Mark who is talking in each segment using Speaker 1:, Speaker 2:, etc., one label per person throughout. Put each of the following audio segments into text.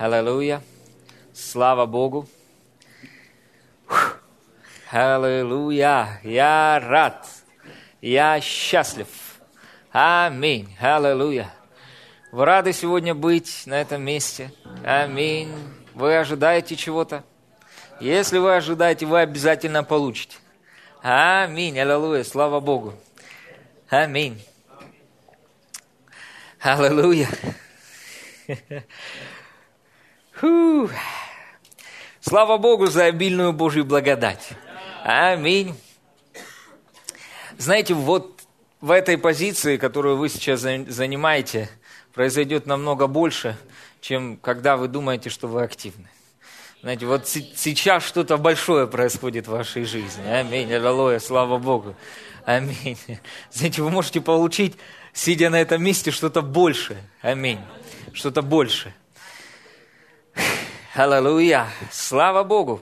Speaker 1: Аллилуйя. Слава Богу. Аллилуйя. Я рад. Я счастлив. Аминь. Аллилуйя. Вы рады сегодня быть на этом месте? Аминь. Вы ожидаете чего-то? Если вы ожидаете, вы обязательно получите. Аминь. Аллилуйя. Слава Богу. Аминь. Аллилуйя. Фу. Слава Богу за обильную Божью благодать. Аминь. Знаете, вот в этой позиции, которую вы сейчас занимаете, произойдет намного больше, чем когда вы думаете, что вы активны. Знаете, вот сейчас что-то большое происходит в вашей жизни. Аминь. Аллилуйя. Слава Богу. Аминь. Знаете, вы можете получить, сидя на этом месте, что-то большее. Аминь. Что-то большее. Аллилуйя. Слава Богу.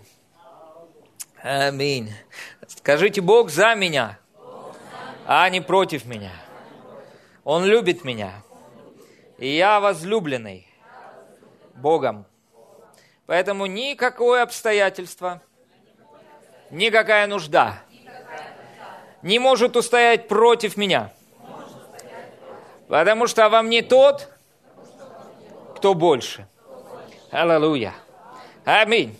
Speaker 1: Аминь. Скажите, Бог за меня, а не против меня. Он любит меня. И я возлюбленный Богом. Поэтому никакое обстоятельство, никакая нужда не может устоять против меня. Потому что во мне тот, кто больше – Аллилуйя. Аминь.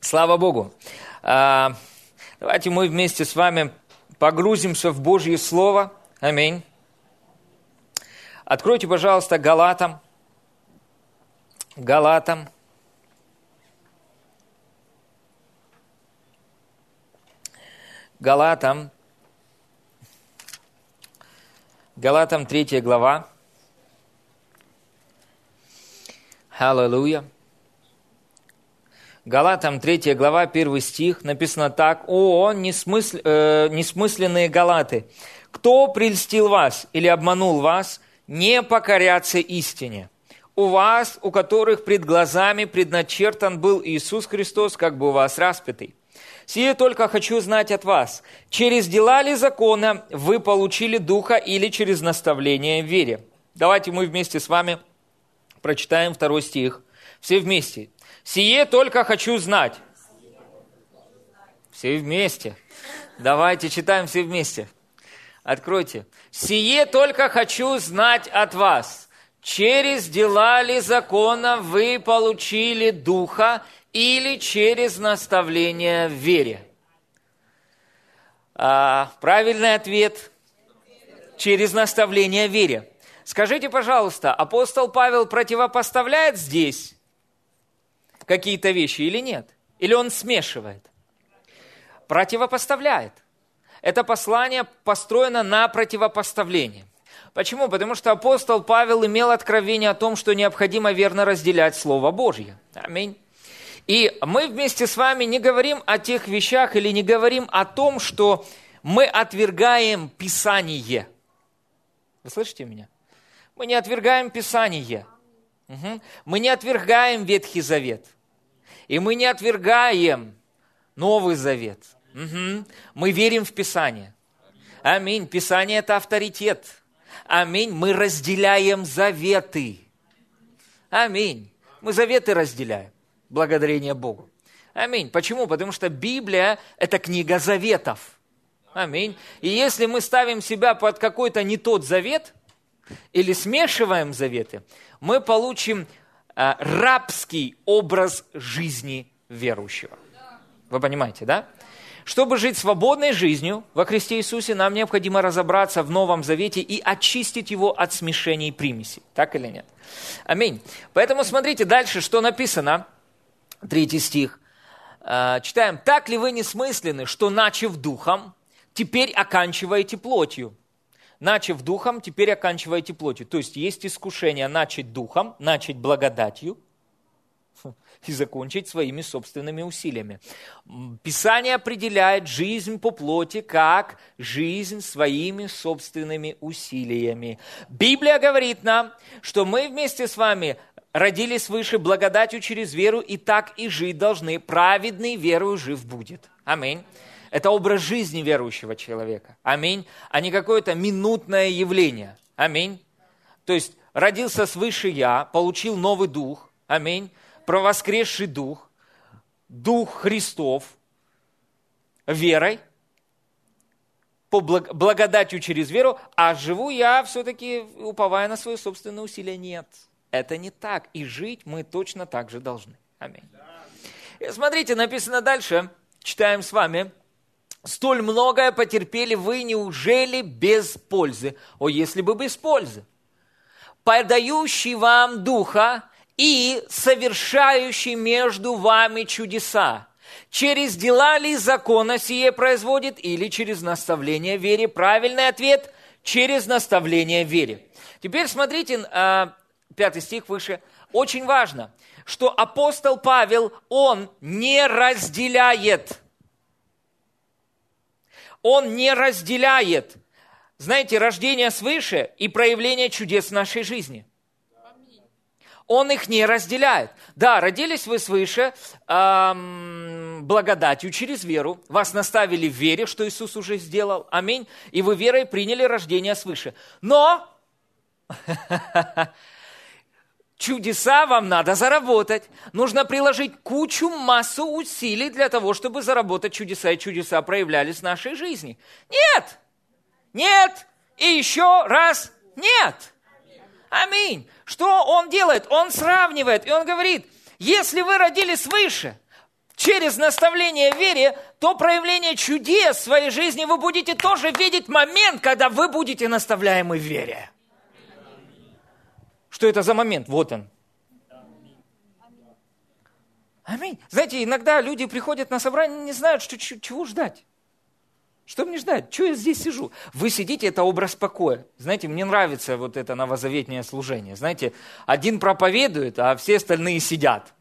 Speaker 1: Слава Богу. А, давайте мы вместе с вами погрузимся в Божье Слово. Аминь. Откройте, пожалуйста, Галатам. Галатам. Галатам. Галатам 3 глава. Аллилуйя. Галатам 3 глава, 1 стих, написано так. «О, несмысл, э, несмысленные галаты! Кто прельстил вас или обманул вас, не покоряться истине? У вас, у которых пред глазами предначертан был Иисус Христос, как бы у вас распятый. Сие только хочу знать от вас, через дела ли закона вы получили Духа или через наставление в вере?» Давайте мы вместе с вами Прочитаем второй стих. Все вместе. «Сие только хочу знать». Все вместе. Давайте читаем все вместе. Откройте. «Сие только хочу знать от вас. Через дела ли закона вы получили Духа или через наставление в вере?» а, Правильный ответ – через наставление в вере. Скажите, пожалуйста, апостол Павел противопоставляет здесь какие-то вещи или нет? Или он смешивает? Противопоставляет. Это послание построено на противопоставлении. Почему? Потому что апостол Павел имел откровение о том, что необходимо верно разделять Слово Божье. Аминь. И мы вместе с вами не говорим о тех вещах или не говорим о том, что мы отвергаем Писание. Вы слышите меня? Мы не отвергаем Писание. Угу. Мы не отвергаем Ветхий Завет. И мы не отвергаем Новый Завет. Угу. Мы верим в Писание. Аминь. Писание – это авторитет. Аминь. Мы разделяем заветы. Аминь. Мы заветы разделяем. Благодарение Богу. Аминь. Почему? Потому что Библия – это книга заветов. Аминь. И если мы ставим себя под какой-то не тот завет – или смешиваем заветы, мы получим а, рабский образ жизни верующего. Вы понимаете, да? Чтобы жить свободной жизнью во Христе Иисусе, нам необходимо разобраться в Новом Завете и очистить его от смешений и примесей. Так или нет? Аминь. Поэтому смотрите дальше, что написано. Третий стих. А, читаем. «Так ли вы несмысленны, что, начав духом, теперь оканчиваете плотью?» Начав духом, теперь оканчиваете плотью. То есть есть искушение начать духом, начать благодатью и закончить своими собственными усилиями. Писание определяет жизнь по плоти как жизнь своими собственными усилиями. Библия говорит нам, что мы вместе с вами родились свыше благодатью через веру, и так и жить должны. Праведный верою жив будет. Аминь. Это образ жизни верующего человека. Аминь. А не какое-то минутное явление. Аминь. То есть родился свыше я, получил новый дух. Аминь. Про воскресший дух. Дух Христов. Верой. По благодатью через веру. А живу я все-таки, уповая на свои собственные усилия. Нет. Это не так. И жить мы точно так же должны. Аминь. Смотрите, написано дальше. Читаем с вами. Столь многое потерпели вы, неужели без пользы? О, если бы без пользы. Подающий вам духа и совершающий между вами чудеса. Через дела ли закона сие производит или через наставление вере? Правильный ответ – через наставление вере. Теперь смотрите, а, пятый стих выше. Очень важно, что апостол Павел, он не разделяет – он не разделяет, знаете, рождение свыше и проявление чудес в нашей жизни. Он их не разделяет. Да, родились вы свыше эм, благодатью через веру. Вас наставили в вере, что Иисус уже сделал. Аминь. И вы верой приняли рождение свыше. Но Чудеса вам надо заработать. Нужно приложить кучу, массу усилий для того, чтобы заработать чудеса, и чудеса проявлялись в нашей жизни. Нет! Нет! И еще раз нет! Аминь. Что он делает? Он сравнивает, и он говорит, если вы родились свыше, через наставление вере, то проявление чудес в своей жизни вы будете тоже видеть момент, когда вы будете наставляемы в вере. Что это за момент? Вот он. Аминь. Знаете, иногда люди приходят на собрание, не знают, что, чего ждать. Что мне ждать? Чего я здесь сижу? Вы сидите, это образ покоя. Знаете, мне нравится вот это новозаветнее служение. Знаете, один проповедует, а все остальные сидят.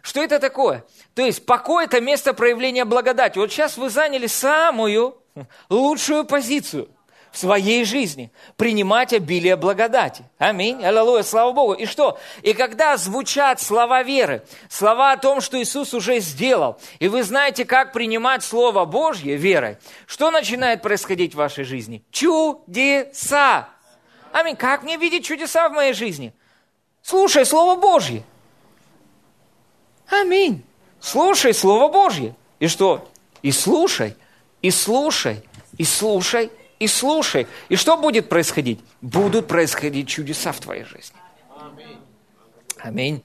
Speaker 1: Что это такое? То есть покой – это место проявления благодати. Вот сейчас вы заняли самую лучшую позицию в своей жизни, принимать обилие благодати. Аминь. Аллилуйя, слава Богу. И что? И когда звучат слова веры, слова о том, что Иисус уже сделал, и вы знаете, как принимать Слово Божье верой, что начинает происходить в вашей жизни? Чудеса. Аминь. Как мне видеть чудеса в моей жизни? Слушай Слово Божье. Аминь. Слушай Слово Божье. И что? И слушай, и слушай, и слушай, и слушай. И что будет происходить? Будут происходить чудеса в твоей жизни. Аминь.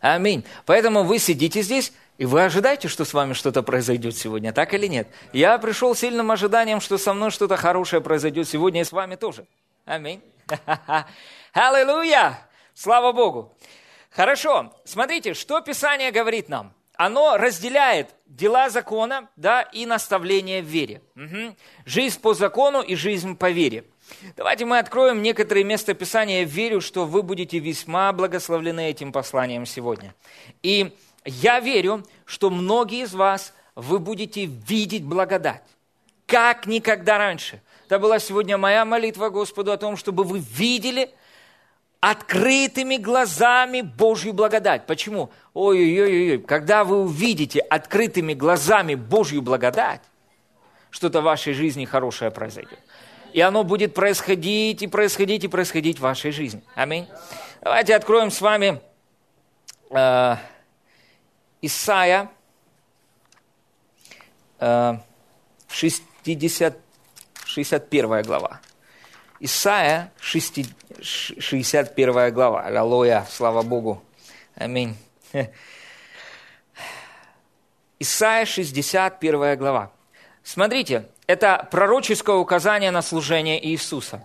Speaker 1: Аминь. Поэтому вы сидите здесь, и вы ожидаете, что с вами что-то произойдет сегодня, так или нет? Я пришел с сильным ожиданием, что со мной что-то хорошее произойдет сегодня и с вами тоже. Аминь. Аллилуйя! Слава Богу! Хорошо, смотрите, что Писание говорит нам – оно разделяет дела закона да, и наставление в вере. Угу. Жизнь по закону и жизнь по вере. Давайте мы откроем некоторые места Писания. Я верю, что вы будете весьма благословлены этим посланием сегодня. И я верю, что многие из вас, вы будете видеть благодать, как никогда раньше. Это была сегодня моя молитва Господу о том, чтобы вы видели открытыми глазами Божью благодать. Почему? Ой-ой-ой, когда вы увидите открытыми глазами Божью благодать, что-то в вашей жизни хорошее произойдет. И оно будет происходить и происходить и происходить в вашей жизни. Аминь. Давайте откроем с вами э, Исайя, э, 60, 61 глава. Исайя, 61 глава. Аллилуйя, слава Богу. Аминь. Исайя, 61 глава. Смотрите, это пророческое указание на служение Иисуса.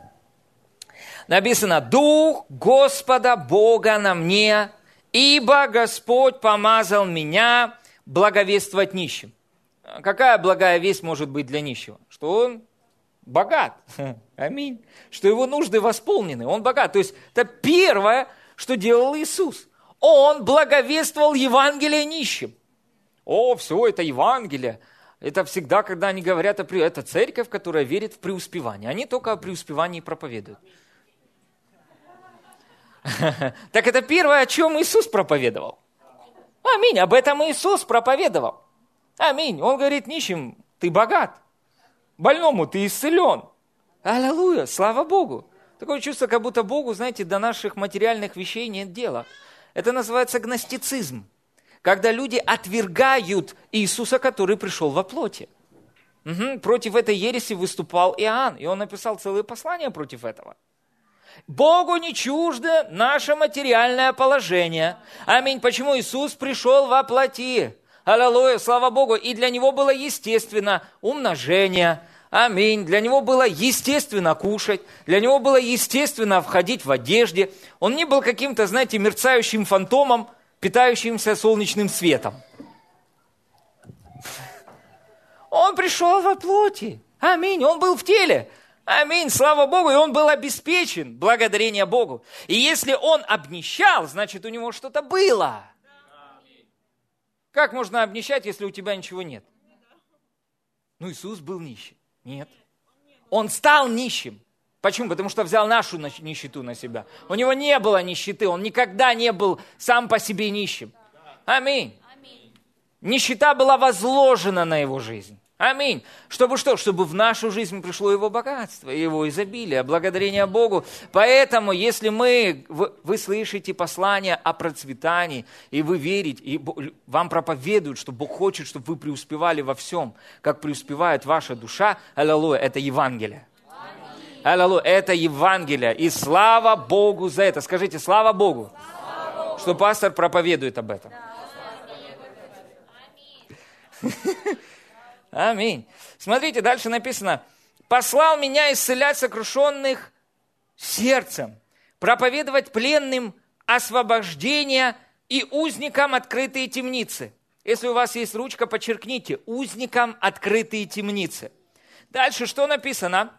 Speaker 1: Написано, «Дух Господа Бога на мне, ибо Господь помазал меня благовествовать нищим». Какая благая весть может быть для нищего? Что он богат. Аминь. Что его нужды восполнены. Он богат. То есть это первое, что делал Иисус. Он благовествовал Евангелие нищим. О, все, это Евангелие. Это всегда, когда они говорят о это церковь, которая верит в преуспевание. Они только о преуспевании проповедуют. Так это первое, о чем Иисус проповедовал. Аминь. Об этом Иисус проповедовал. Аминь. Он говорит нищим, ты богат. Больному ты исцелен. Аллилуйя, слава Богу. Такое чувство, как будто Богу, знаете, до наших материальных вещей нет дела. Это называется гностицизм. Когда люди отвергают Иисуса, который пришел во плоти. Угу. Против этой ереси выступал Иоанн, и он написал целые послания против этого. Богу не чуждо наше материальное положение. Аминь. Почему Иисус пришел во плоти? Аллилуйя, слава Богу. И для него было естественно умножение. Аминь. Для него было естественно кушать. Для него было естественно входить в одежде. Он не был каким-то, знаете, мерцающим фантомом, питающимся солнечным светом. Он пришел во плоти. Аминь. Он был в теле. Аминь, слава Богу, и он был обеспечен, благодарение Богу. И если он обнищал, значит, у него что-то было. Как можно обнищать, если у тебя ничего нет? Ну, Иисус был нищим. Нет. Он стал нищим. Почему? Потому что взял нашу нищету на себя. У него не было нищеты, он никогда не был сам по себе нищим. Аминь. Нищета была возложена на его жизнь. Аминь. Чтобы что? Чтобы в нашу жизнь пришло Его богатство, Его изобилие, благодарение Богу. Поэтому, если мы, вы слышите послание о процветании, и вы верите, и вам проповедуют, что Бог хочет, чтобы вы преуспевали во всем, как преуспевает ваша душа, аллилуйя, это Евангелие. Аллилуйя, это Евангелие. И слава Богу за это. Скажите, слава Богу, слава Богу. что пастор проповедует об этом. Да. Аминь. Смотрите, дальше написано. «Послал меня исцелять сокрушенных сердцем, проповедовать пленным освобождение и узникам открытые темницы». Если у вас есть ручка, подчеркните, узникам открытые темницы. Дальше что написано?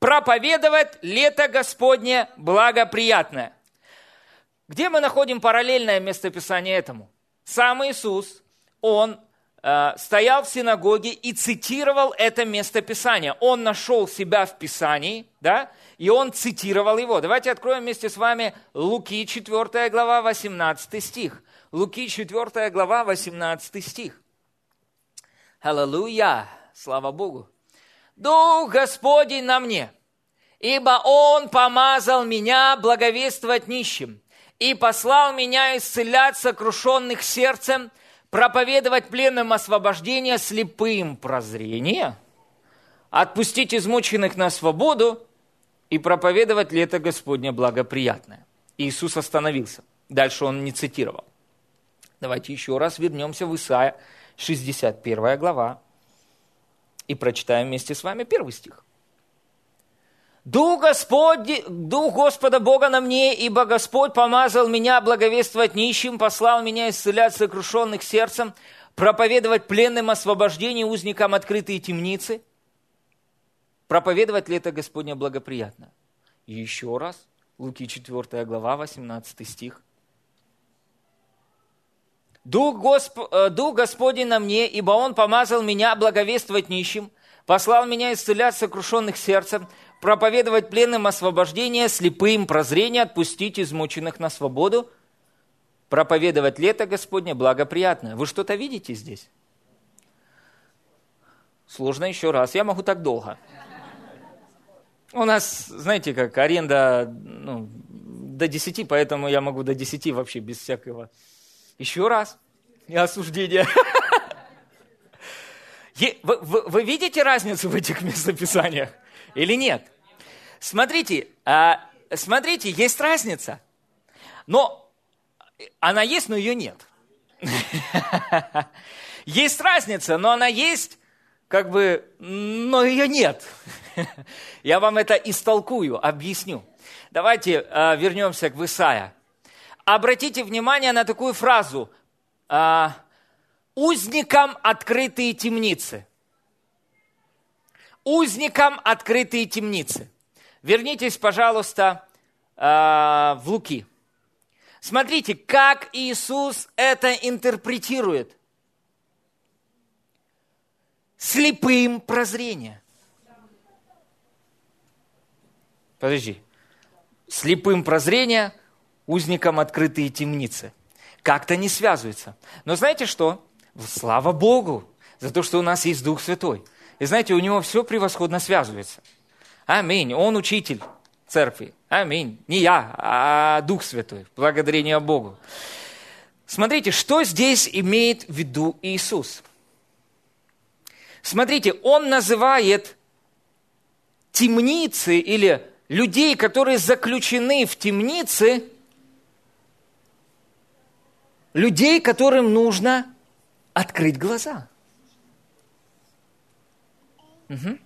Speaker 1: Проповедовать лето Господне благоприятное. Где мы находим параллельное местописание этому? Сам Иисус, Он стоял в синагоге и цитировал это местописание. Он нашел себя в Писании, да, и он цитировал его. Давайте откроем вместе с вами Луки 4 глава, 18 стих. Луки 4 глава, 18 стих. Аллилуйя! Слава Богу! Дух Господень на мне, ибо Он помазал меня благовествовать нищим и послал меня исцелять сокрушенных сердцем, проповедовать пленным освобождение, слепым прозрение, отпустить измученных на свободу и проповедовать лето Господне благоприятное. Иисус остановился. Дальше он не цитировал. Давайте еще раз вернемся в Исаия, 61 глава, и прочитаем вместе с вами первый стих. Дух, Господь, Дух Господа Бога на мне, ибо Господь помазал меня благовествовать нищим, послал меня исцелять сокрушенных сердцем, проповедовать пленным освобождение, узникам открытые темницы. Проповедовать ли это Господне благоприятно? И еще раз, Луки 4 глава, 18 стих. Дух, Госп... Э, Дух Господень на мне, ибо Он помазал меня благовествовать нищим, послал меня исцелять сокрушенных сердцем, проповедовать пленным освобождение, слепым прозрение, отпустить измученных на свободу, проповедовать лето Господне благоприятное. Вы что-то видите здесь? Сложно еще раз. Я могу так долго. У нас, знаете, как аренда ну, до 10, поэтому я могу до 10 вообще без всякого. Еще раз. И осуждения. Вы, вы, вы видите разницу в этих местописаниях? Или нет? Смотрите, а, смотрите, есть разница. Но она есть, но ее нет. Есть разница, но она есть, как бы, но ее нет. Я вам это истолкую, объясню. Давайте а, вернемся к Исаия. Обратите внимание на такую фразу. А, «Узникам открытые темницы» узникам открытые темницы. Вернитесь, пожалуйста, а, в Луки. Смотрите, как Иисус это интерпретирует. Слепым прозрение. Подожди. Слепым прозрение, узникам открытые темницы. Как-то не связывается. Но знаете что? Слава Богу за то, что у нас есть Дух Святой – и знаете, у него все превосходно связывается. Аминь. Он учитель. церкви. Аминь. Не я, а Дух Святой. Благодарение Богу. Смотрите, что здесь имеет в виду Иисус. Смотрите, Он называет темницы или людей, которые заключены в темнице, людей, которым нужно открыть глаза. Угу.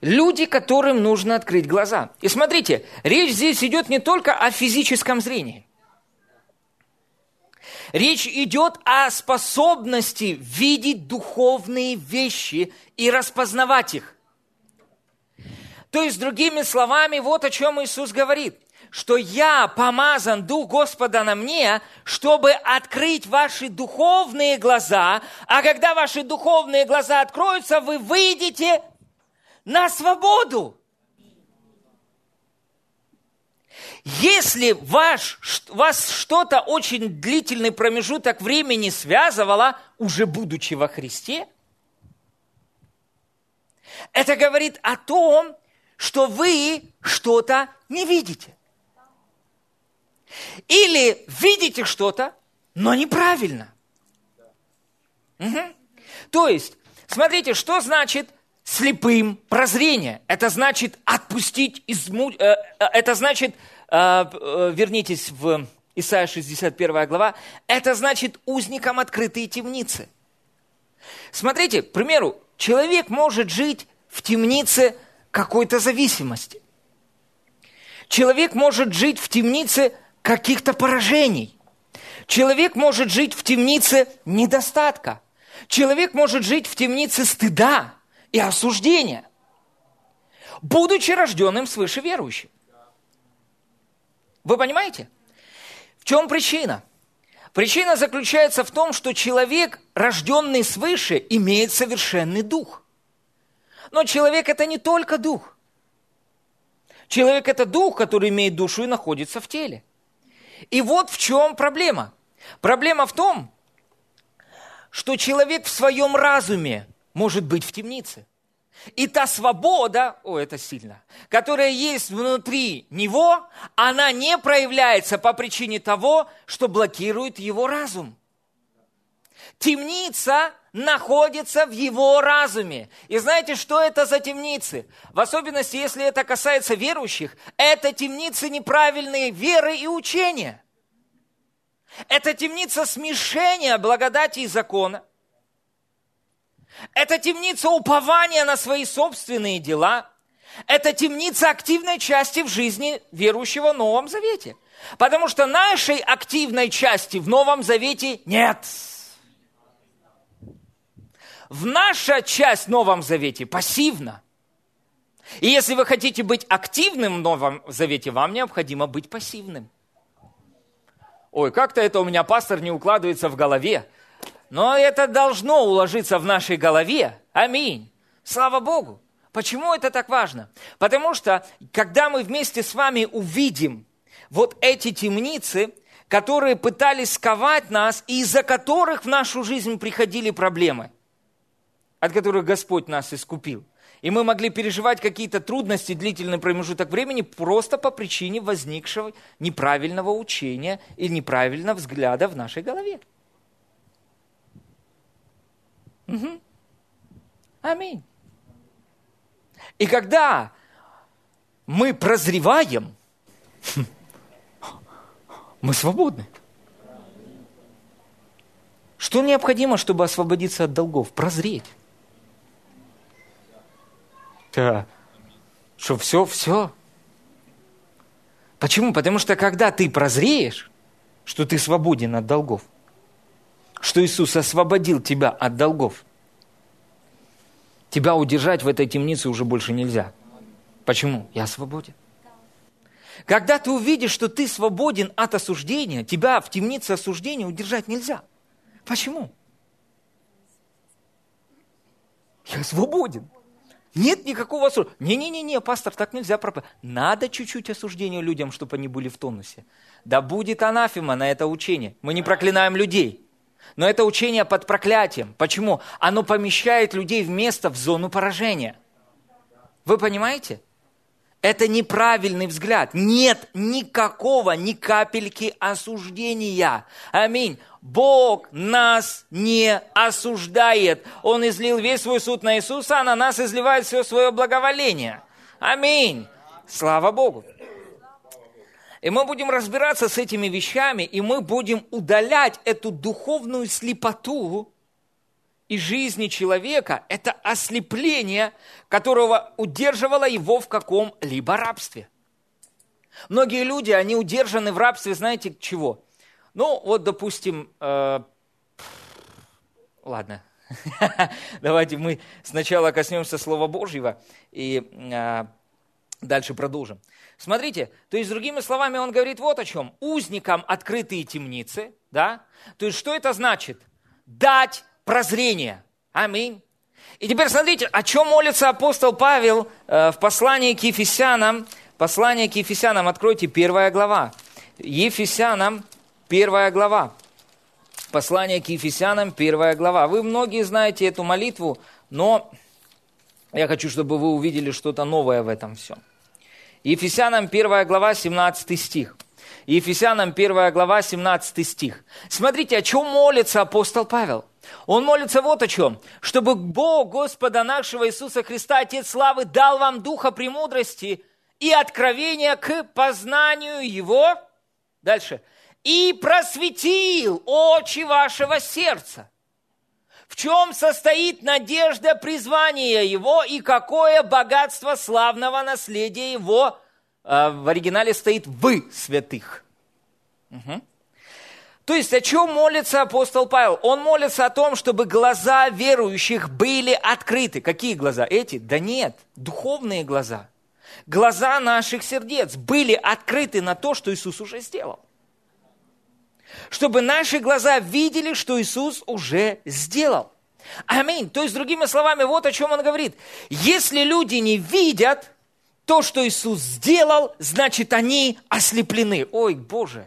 Speaker 1: Люди, которым нужно открыть глаза. И смотрите, речь здесь идет не только о физическом зрении. Речь идет о способности видеть духовные вещи и распознавать их. То есть, другими словами, вот о чем Иисус говорит – что я помазан Дух Господа на мне, чтобы открыть ваши духовные глаза, а когда ваши духовные глаза откроются, вы выйдете на свободу. Если ваш, вас что-то очень длительный промежуток времени связывало, уже будучи во Христе, это говорит о том, что вы что-то не видите. Или видите что-то, но неправильно. Угу. То есть, смотрите, что значит слепым прозрение? Это значит отпустить, изму... Э, э, это значит, э, вернитесь в Исайя 61 глава, это значит узникам открытые темницы. Смотрите, к примеру, человек может жить в темнице какой-то зависимости. Человек может жить в темнице каких-то поражений. Человек может жить в темнице недостатка. Человек может жить в темнице стыда и осуждения, будучи рожденным свыше верующим. Вы понимаете? В чем причина? Причина заключается в том, что человек, рожденный свыше, имеет совершенный дух. Но человек это не только дух. Человек это дух, который имеет душу и находится в теле. И вот в чем проблема. Проблема в том, что человек в своем разуме может быть в темнице. И та свобода, о, это сильно, которая есть внутри него, она не проявляется по причине того, что блокирует его разум. Темница находится в его разуме. И знаете, что это за темницы? В особенности, если это касается верующих, это темницы неправильной веры и учения. Это темница смешения благодати и закона. Это темница упования на свои собственные дела. Это темница активной части в жизни верующего в Новом Завете. Потому что нашей активной части в Новом Завете нет. В наша часть в Новом Завете пассивна. И если вы хотите быть активным в Новом Завете, вам необходимо быть пассивным. Ой, как-то это у меня, пастор, не укладывается в голове. Но это должно уложиться в нашей голове. Аминь. Слава Богу. Почему это так важно? Потому что, когда мы вместе с вами увидим вот эти темницы, которые пытались сковать нас, и из-за которых в нашу жизнь приходили проблемы, от которых Господь нас искупил. И мы могли переживать какие-то трудности, длительный промежуток времени просто по причине возникшего неправильного учения и неправильного взгляда в нашей голове. Угу. Аминь. И когда мы прозреваем, мы свободны. Что необходимо, чтобы освободиться от долгов? Прозреть. Да. Что все, все. Почему? Потому что когда ты прозреешь, что ты свободен от долгов, что Иисус освободил тебя от долгов, тебя удержать в этой темнице уже больше нельзя. Почему? Я свободен. Когда ты увидишь, что ты свободен от осуждения, тебя в темнице осуждения удержать нельзя. Почему? Я свободен. Нет никакого осуждения. Не-не-не, пастор, так нельзя проповедовать. Надо чуть-чуть осуждения людям, чтобы они были в тонусе. Да будет анафема на это учение. Мы не проклинаем людей. Но это учение под проклятием. Почему? Оно помещает людей в место, в зону поражения. Вы понимаете? Это неправильный взгляд. Нет никакого, ни капельки осуждения. Аминь. Бог нас не осуждает. Он излил весь свой суд на Иисуса, а на нас изливает все свое благоволение. Аминь. Слава Богу. И мы будем разбираться с этими вещами, и мы будем удалять эту духовную слепоту, из жизни человека – это ослепление, которого удерживало его в каком-либо рабстве. Многие люди, они удержаны в рабстве, знаете, чего? Ну, вот, допустим, э, ладно, давайте мы сначала коснемся Слова Божьего и э, дальше продолжим. Смотрите, то есть, другими словами, он говорит вот о чем. Узникам открытые темницы, да? То есть, что это значит? Дать прозрения. Аминь. И теперь смотрите, о чем молится апостол Павел э, в послании к Ефесянам. Послание к Ефесянам, откройте, первая глава. Ефесянам, первая глава. Послание к Ефесянам, первая глава. Вы многие знаете эту молитву, но я хочу, чтобы вы увидели что-то новое в этом всем. Ефесянам, первая глава, 17 стих. Ефесянам, первая глава, 17 стих. Смотрите, о чем молится апостол Павел. Он молится вот о чем. Чтобы Бог Господа нашего Иисуса Христа, Отец Славы, дал вам духа премудрости и откровения к познанию Его. Дальше. И просветил очи вашего сердца. В чем состоит надежда призвания Его и какое богатство славного наследия Его а, в оригинале стоит «вы святых». Угу. То есть о чем молится апостол Павел? Он молится о том, чтобы глаза верующих были открыты. Какие глаза? Эти? Да нет, духовные глаза. Глаза наших сердец были открыты на то, что Иисус уже сделал. Чтобы наши глаза видели, что Иисус уже сделал. Аминь. То есть, другими словами, вот о чем он говорит. Если люди не видят то, что Иисус сделал, значит, они ослеплены. Ой, Боже,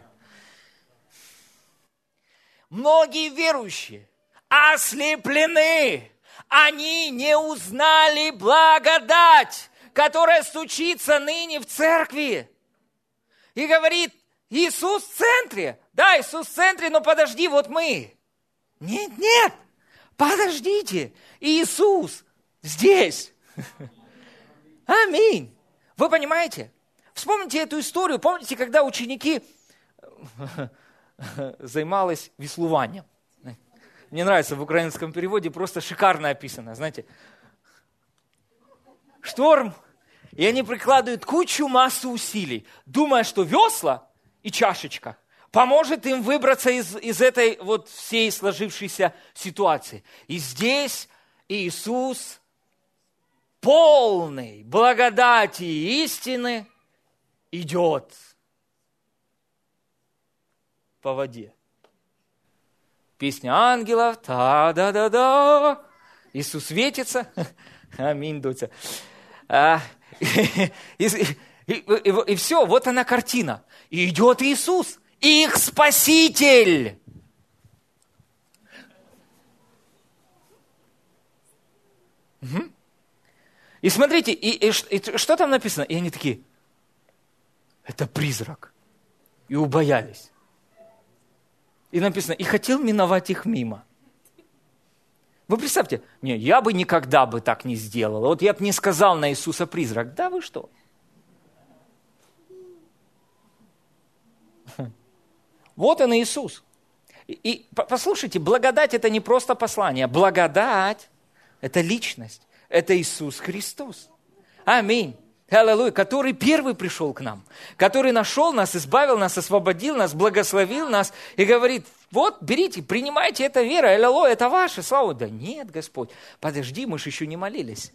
Speaker 1: Многие верующие ослеплены. Они не узнали благодать, которая стучится ныне в церкви. И говорит, Иисус в центре. Да, Иисус в центре, но подожди, вот мы. Нет, нет, подождите. Иисус здесь. Аминь. Вы понимаете? Вспомните эту историю. Помните, когда ученики займалась веслуванием. Мне нравится в украинском переводе, просто шикарно описано, знаете. Шторм, и они прикладывают кучу массу усилий, думая, что весла и чашечка поможет им выбраться из, из этой вот всей сложившейся ситуации. И здесь Иисус полный благодати и истины идет по воде. Песня ангелов, та-да-да-да, Иисус светится, аминь, Дотя. А, и, и, и, и, и все, вот она картина. И идет Иисус, их Спаситель. Угу. И смотрите, и, и, и что там написано? И они такие, это призрак. И убоялись. И написано, и хотел миновать их мимо. Вы представьте, не, я бы никогда бы так не сделал. Вот я бы не сказал на Иисуса призрак. Да вы что? Вот он Иисус. И, и послушайте, благодать это не просто послание. Благодать это личность. Это Иисус Христос. Аминь. Аллилуйя, который первый пришел к нам, который нашел нас, избавил нас, освободил нас, благословил нас и говорит, вот, берите, принимайте это вера, аллилуйя, это ваше, слава. Да нет, Господь, подожди, мы же еще не молились.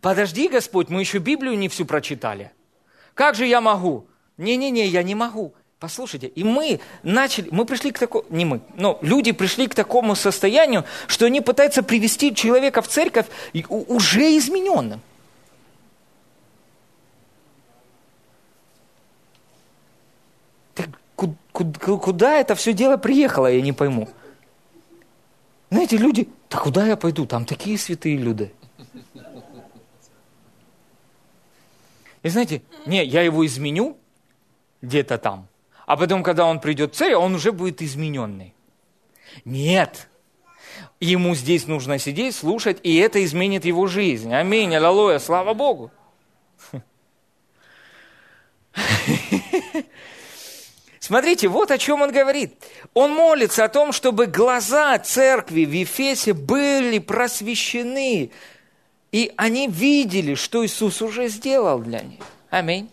Speaker 1: Подожди, Господь, мы еще Библию не всю прочитали. Как же я могу? Не-не-не, я не могу. Послушайте, и мы начали, мы пришли к такому, не мы, но люди пришли к такому состоянию, что они пытаются привести человека в церковь уже измененным. Куда это все дело приехало, я не пойму. Знаете, люди, да куда я пойду, там такие святые люди. И знаете, не, я его изменю где-то там, а потом, когда он придет в церковь, он уже будет измененный. Нет. Ему здесь нужно сидеть, слушать, и это изменит его жизнь. Аминь, аллилуйя, слава Богу. Смотрите, вот о чем он говорит. Он молится о том, чтобы глаза церкви в Ефесе были просвещены, и они видели, что Иисус уже сделал для них. Аминь.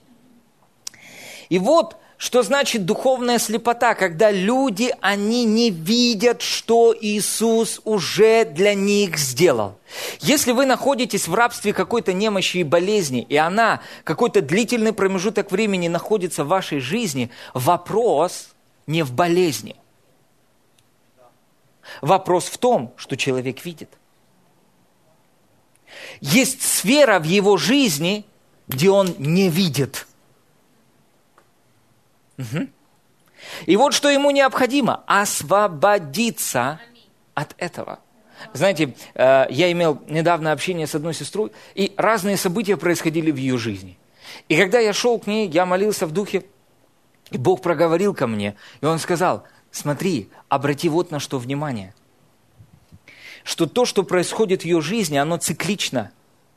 Speaker 1: И вот что значит духовная слепота, когда люди, они не видят, что Иисус уже для них сделал. Если вы находитесь в рабстве какой-то немощи и болезни, и она какой-то длительный промежуток времени находится в вашей жизни, вопрос не в болезни. Вопрос в том, что человек видит. Есть сфера в его жизни, где он не видит – Угу. И вот что ему необходимо – освободиться от этого. Знаете, э, я имел недавно общение с одной сестрой, и разные события происходили в ее жизни. И когда я шел к ней, я молился в духе, и Бог проговорил ко мне, и Он сказал, смотри, обрати вот на что внимание, что то, что происходит в ее жизни, оно циклично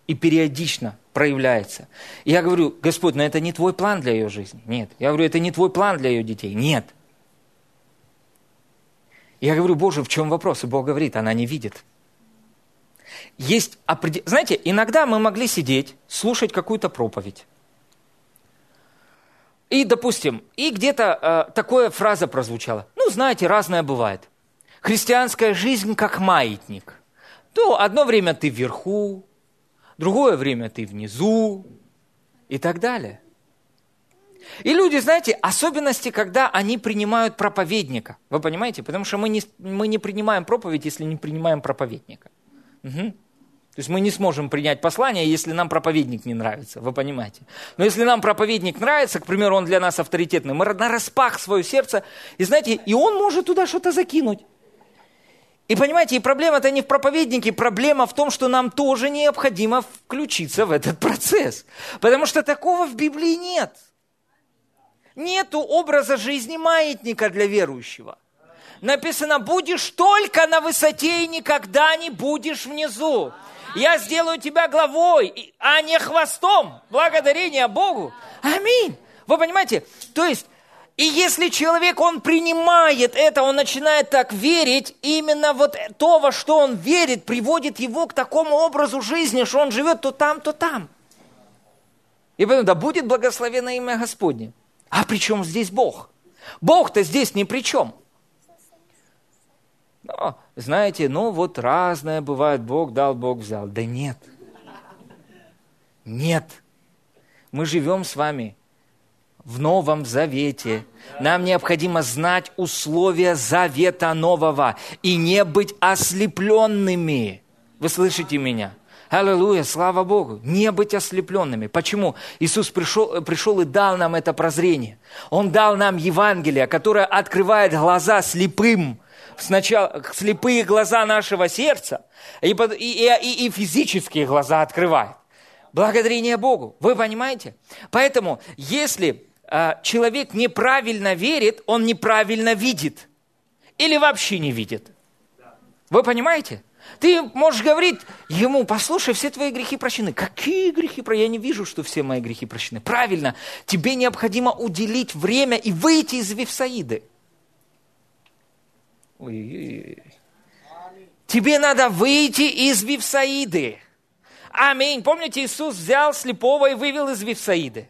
Speaker 1: и периодично проявляется. И я говорю, Господь, но это не твой план для ее жизни. Нет. Я говорю, это не твой план для ее детей. Нет. Я говорю, Боже, в чем вопрос? И Бог говорит, она не видит. Есть определ... Знаете, иногда мы могли сидеть, слушать какую-то проповедь. И, допустим, и где-то э, такая фраза прозвучала. Ну, знаете, разное бывает. Христианская жизнь как маятник. То одно время ты вверху, другое время ты внизу и так далее. И люди, знаете, особенности, когда они принимают проповедника. Вы понимаете? Потому что мы не, мы не принимаем проповедь, если не принимаем проповедника. Угу. То есть мы не сможем принять послание, если нам проповедник не нравится, вы понимаете. Но если нам проповедник нравится, к примеру, он для нас авторитетный, мы на распах свое сердце, и знаете, и он может туда что-то закинуть. И понимаете, и проблема-то не в проповеднике, проблема в том, что нам тоже необходимо включиться в этот процесс. Потому что такого в Библии нет. Нету образа жизни маятника для верующего. Написано, будешь только на высоте и никогда не будешь внизу. Я сделаю тебя главой, а не хвостом. Благодарение Богу. Аминь. Вы понимаете? То есть и если человек, он принимает это, он начинает так верить, именно вот то, во что он верит, приводит его к такому образу жизни, что он живет то там, то там. И поэтому, да будет благословено имя Господне. А при чем здесь Бог? Бог-то здесь ни при чем. Но, знаете, ну вот разное бывает, Бог дал, Бог взял. Да нет. Нет. Мы живем с вами в Новом Завете. Нам необходимо знать условия Завета Нового и не быть ослепленными. Вы слышите меня? Аллилуйя, слава Богу. Не быть ослепленными. Почему? Иисус пришел, пришел и дал нам это прозрение. Он дал нам Евангелие, которое открывает глаза слепым, сначала слепые глаза нашего сердца и, и, и, и физические глаза открывает. Благодарение Богу. Вы понимаете? Поэтому, если человек неправильно верит, он неправильно видит. Или вообще не видит. Вы понимаете? Ты можешь говорить ему, послушай, все твои грехи прощены. Какие грехи прощены? Я не вижу, что все мои грехи прощены. Правильно, тебе необходимо уделить время и выйти из Вифсаиды. Тебе надо выйти из Вифсаиды. Аминь. Помните, Иисус взял слепого и вывел из Вифсаиды.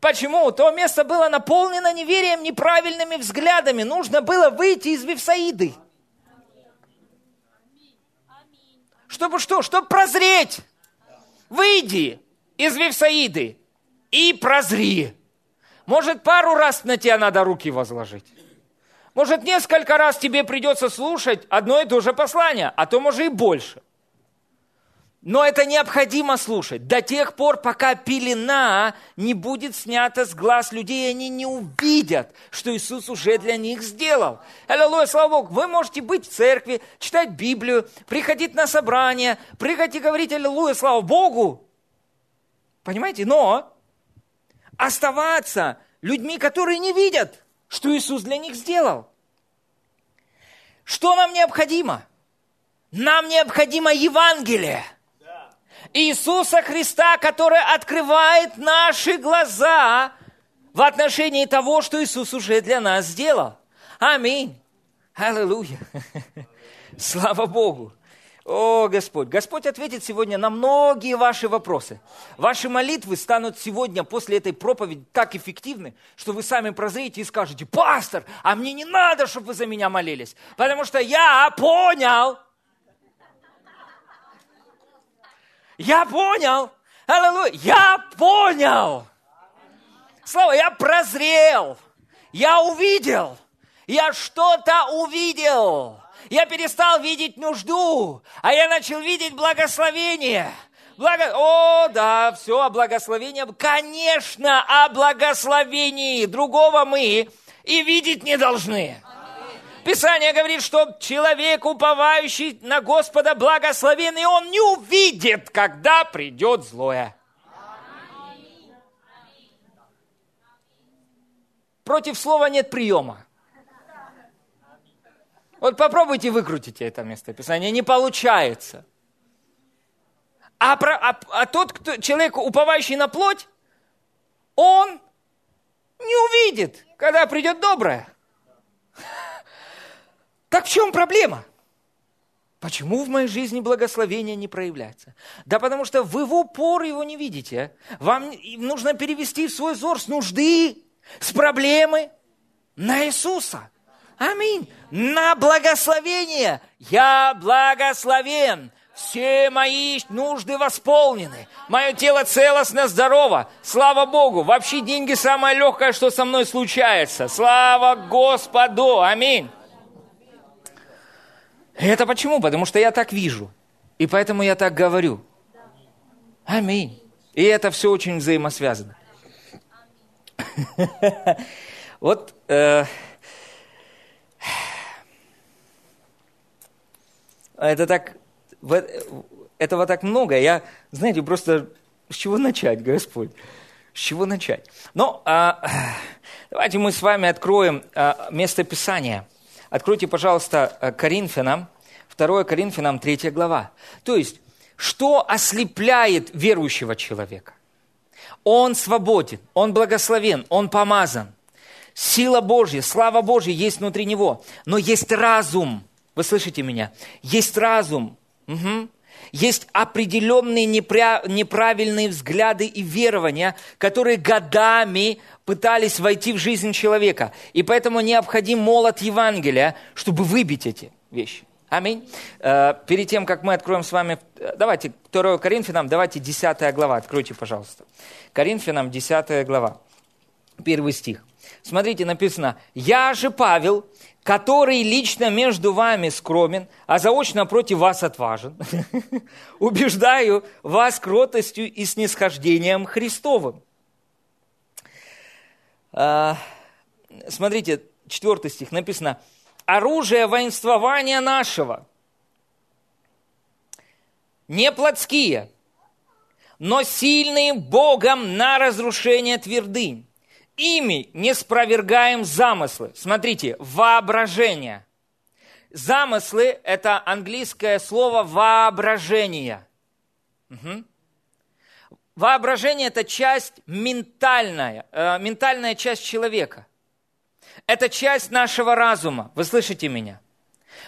Speaker 1: Почему? То место было наполнено неверием, неправильными взглядами. Нужно было выйти из Вифсаиды. Чтобы что? Чтобы прозреть. Выйди из Вифсаиды и прозри. Может, пару раз на тебя надо руки возложить. Может, несколько раз тебе придется слушать одно и то же послание, а то, может, и больше – но это необходимо слушать до тех пор, пока пелена не будет снята с глаз людей, и они не увидят, что Иисус уже для них сделал. Аллилуйя, слава Богу, вы можете быть в церкви, читать Библию, приходить на собрание, приходить и говорить Аллилуйя, слава Богу. Понимаете? Но оставаться людьми, которые не видят, что Иисус для них сделал. Что нам необходимо? Нам необходимо Евангелие. Иисуса Христа, который открывает наши глаза в отношении того, что Иисус уже для нас сделал. Аминь. Аллилуйя. Слава Богу. О, Господь! Господь ответит сегодня на многие ваши вопросы. Ваши молитвы станут сегодня после этой проповеди так эффективны, что вы сами прозреете и скажете, пастор, а мне не надо, чтобы вы за меня молились, потому что я понял. Я понял. Аллилуйя. Я понял. Слава, я прозрел. Я увидел. Я что-то увидел. Я перестал видеть нужду, а я начал видеть благословение. Благо... О, да, все о благословении. Конечно, о благословении. Другого мы и видеть не должны. Писание говорит, что человек, уповающий на Господа, благословенный, он не увидит, когда придет злое. Против слова нет приема. Вот попробуйте выкрутить это место Писания, не получается. А, про, а, а тот кто, человек, уповающий на плоть, он не увидит, когда придет доброе. Так в чем проблема? Почему в моей жизни благословение не проявляется? Да потому что вы в упор его не видите. Вам нужно перевести свой взор с нужды, с проблемы на Иисуса. Аминь. На благословение. Я благословен. Все мои нужды восполнены. Мое тело целостно, здорово. Слава Богу. Вообще деньги самое легкое, что со мной случается. Слава Господу. Аминь. Это почему? Потому что я так вижу. И поэтому я так говорю. Аминь. И это все очень взаимосвязано. Вот э, это так, этого так много. Я, знаете, просто с чего начать, Господь? С чего начать? Ну, а, давайте мы с вами откроем а, место Писания. Откройте, пожалуйста, Коринфянам, 2 Коринфянам, 3 глава. То есть, что ослепляет верующего человека? Он свободен, он благословен, он помазан. Сила Божья, слава Божья есть внутри него. Но есть разум – вы слышите меня? Есть разум. Угу. Есть определенные неправильные взгляды и верования, которые годами пытались войти в жизнь человека. И поэтому необходим молот Евангелия, чтобы выбить эти вещи. Аминь. Э, перед тем, как мы откроем с вами, давайте 2 Коринфянам, давайте 10 глава, откройте, пожалуйста. Коринфянам 10 глава, первый стих. Смотрите, написано, «Я же, Павел, который лично между вами скромен, а заочно против вас отважен, убеждаю вас кротостью и снисхождением Христовым». А, смотрите, четвертый стих написано, «Оружие воинствования нашего не плотские, но сильные Богом на разрушение твердынь, Ими не спровергаем замыслы. Смотрите, воображение. Замыслы – это английское слово воображение. Угу. Воображение – это часть ментальная, э, ментальная часть человека. Это часть нашего разума. Вы слышите меня?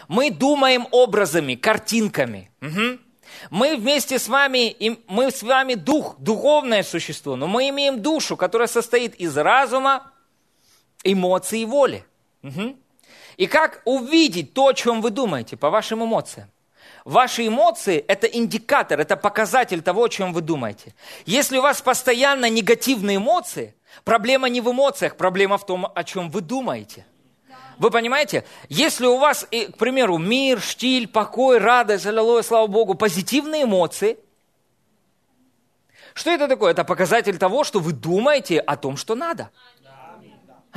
Speaker 1: Мы думаем образами, картинками. Угу. Мы вместе с вами, мы с вами дух, духовное существо, но мы имеем душу, которая состоит из разума, эмоций и воли. Угу. И как увидеть то, о чем вы думаете, по вашим эмоциям? Ваши эмоции – это индикатор, это показатель того, о чем вы думаете. Если у вас постоянно негативные эмоции, проблема не в эмоциях, проблема в том, о чем вы думаете – вы понимаете? Если у вас, к примеру, мир, штиль, покой, радость, аллилуйя, слава Богу, позитивные эмоции, что это такое? Это показатель того, что вы думаете о том, что надо.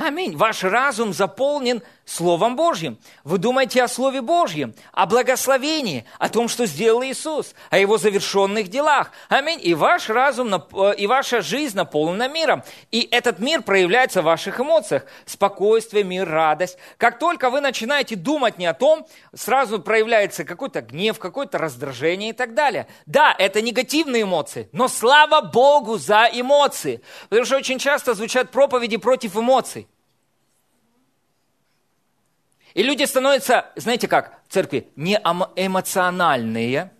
Speaker 1: Ваш разум заполнен Словом Божьим. Вы думаете о Слове Божьем, о благословении, о том, что сделал Иисус, о Его завершенных делах. Аминь. И ваш разум, э, и ваша жизнь наполнена миром. И этот мир проявляется в ваших эмоциях. Спокойствие, мир, радость. Как только вы начинаете думать не о том, сразу проявляется какой-то гнев, какое-то раздражение и так далее. Да, это негативные эмоции, но слава Богу за эмоции. Потому что очень часто звучат проповеди против эмоций. И люди становятся, знаете как, в церкви, не эмоциональные.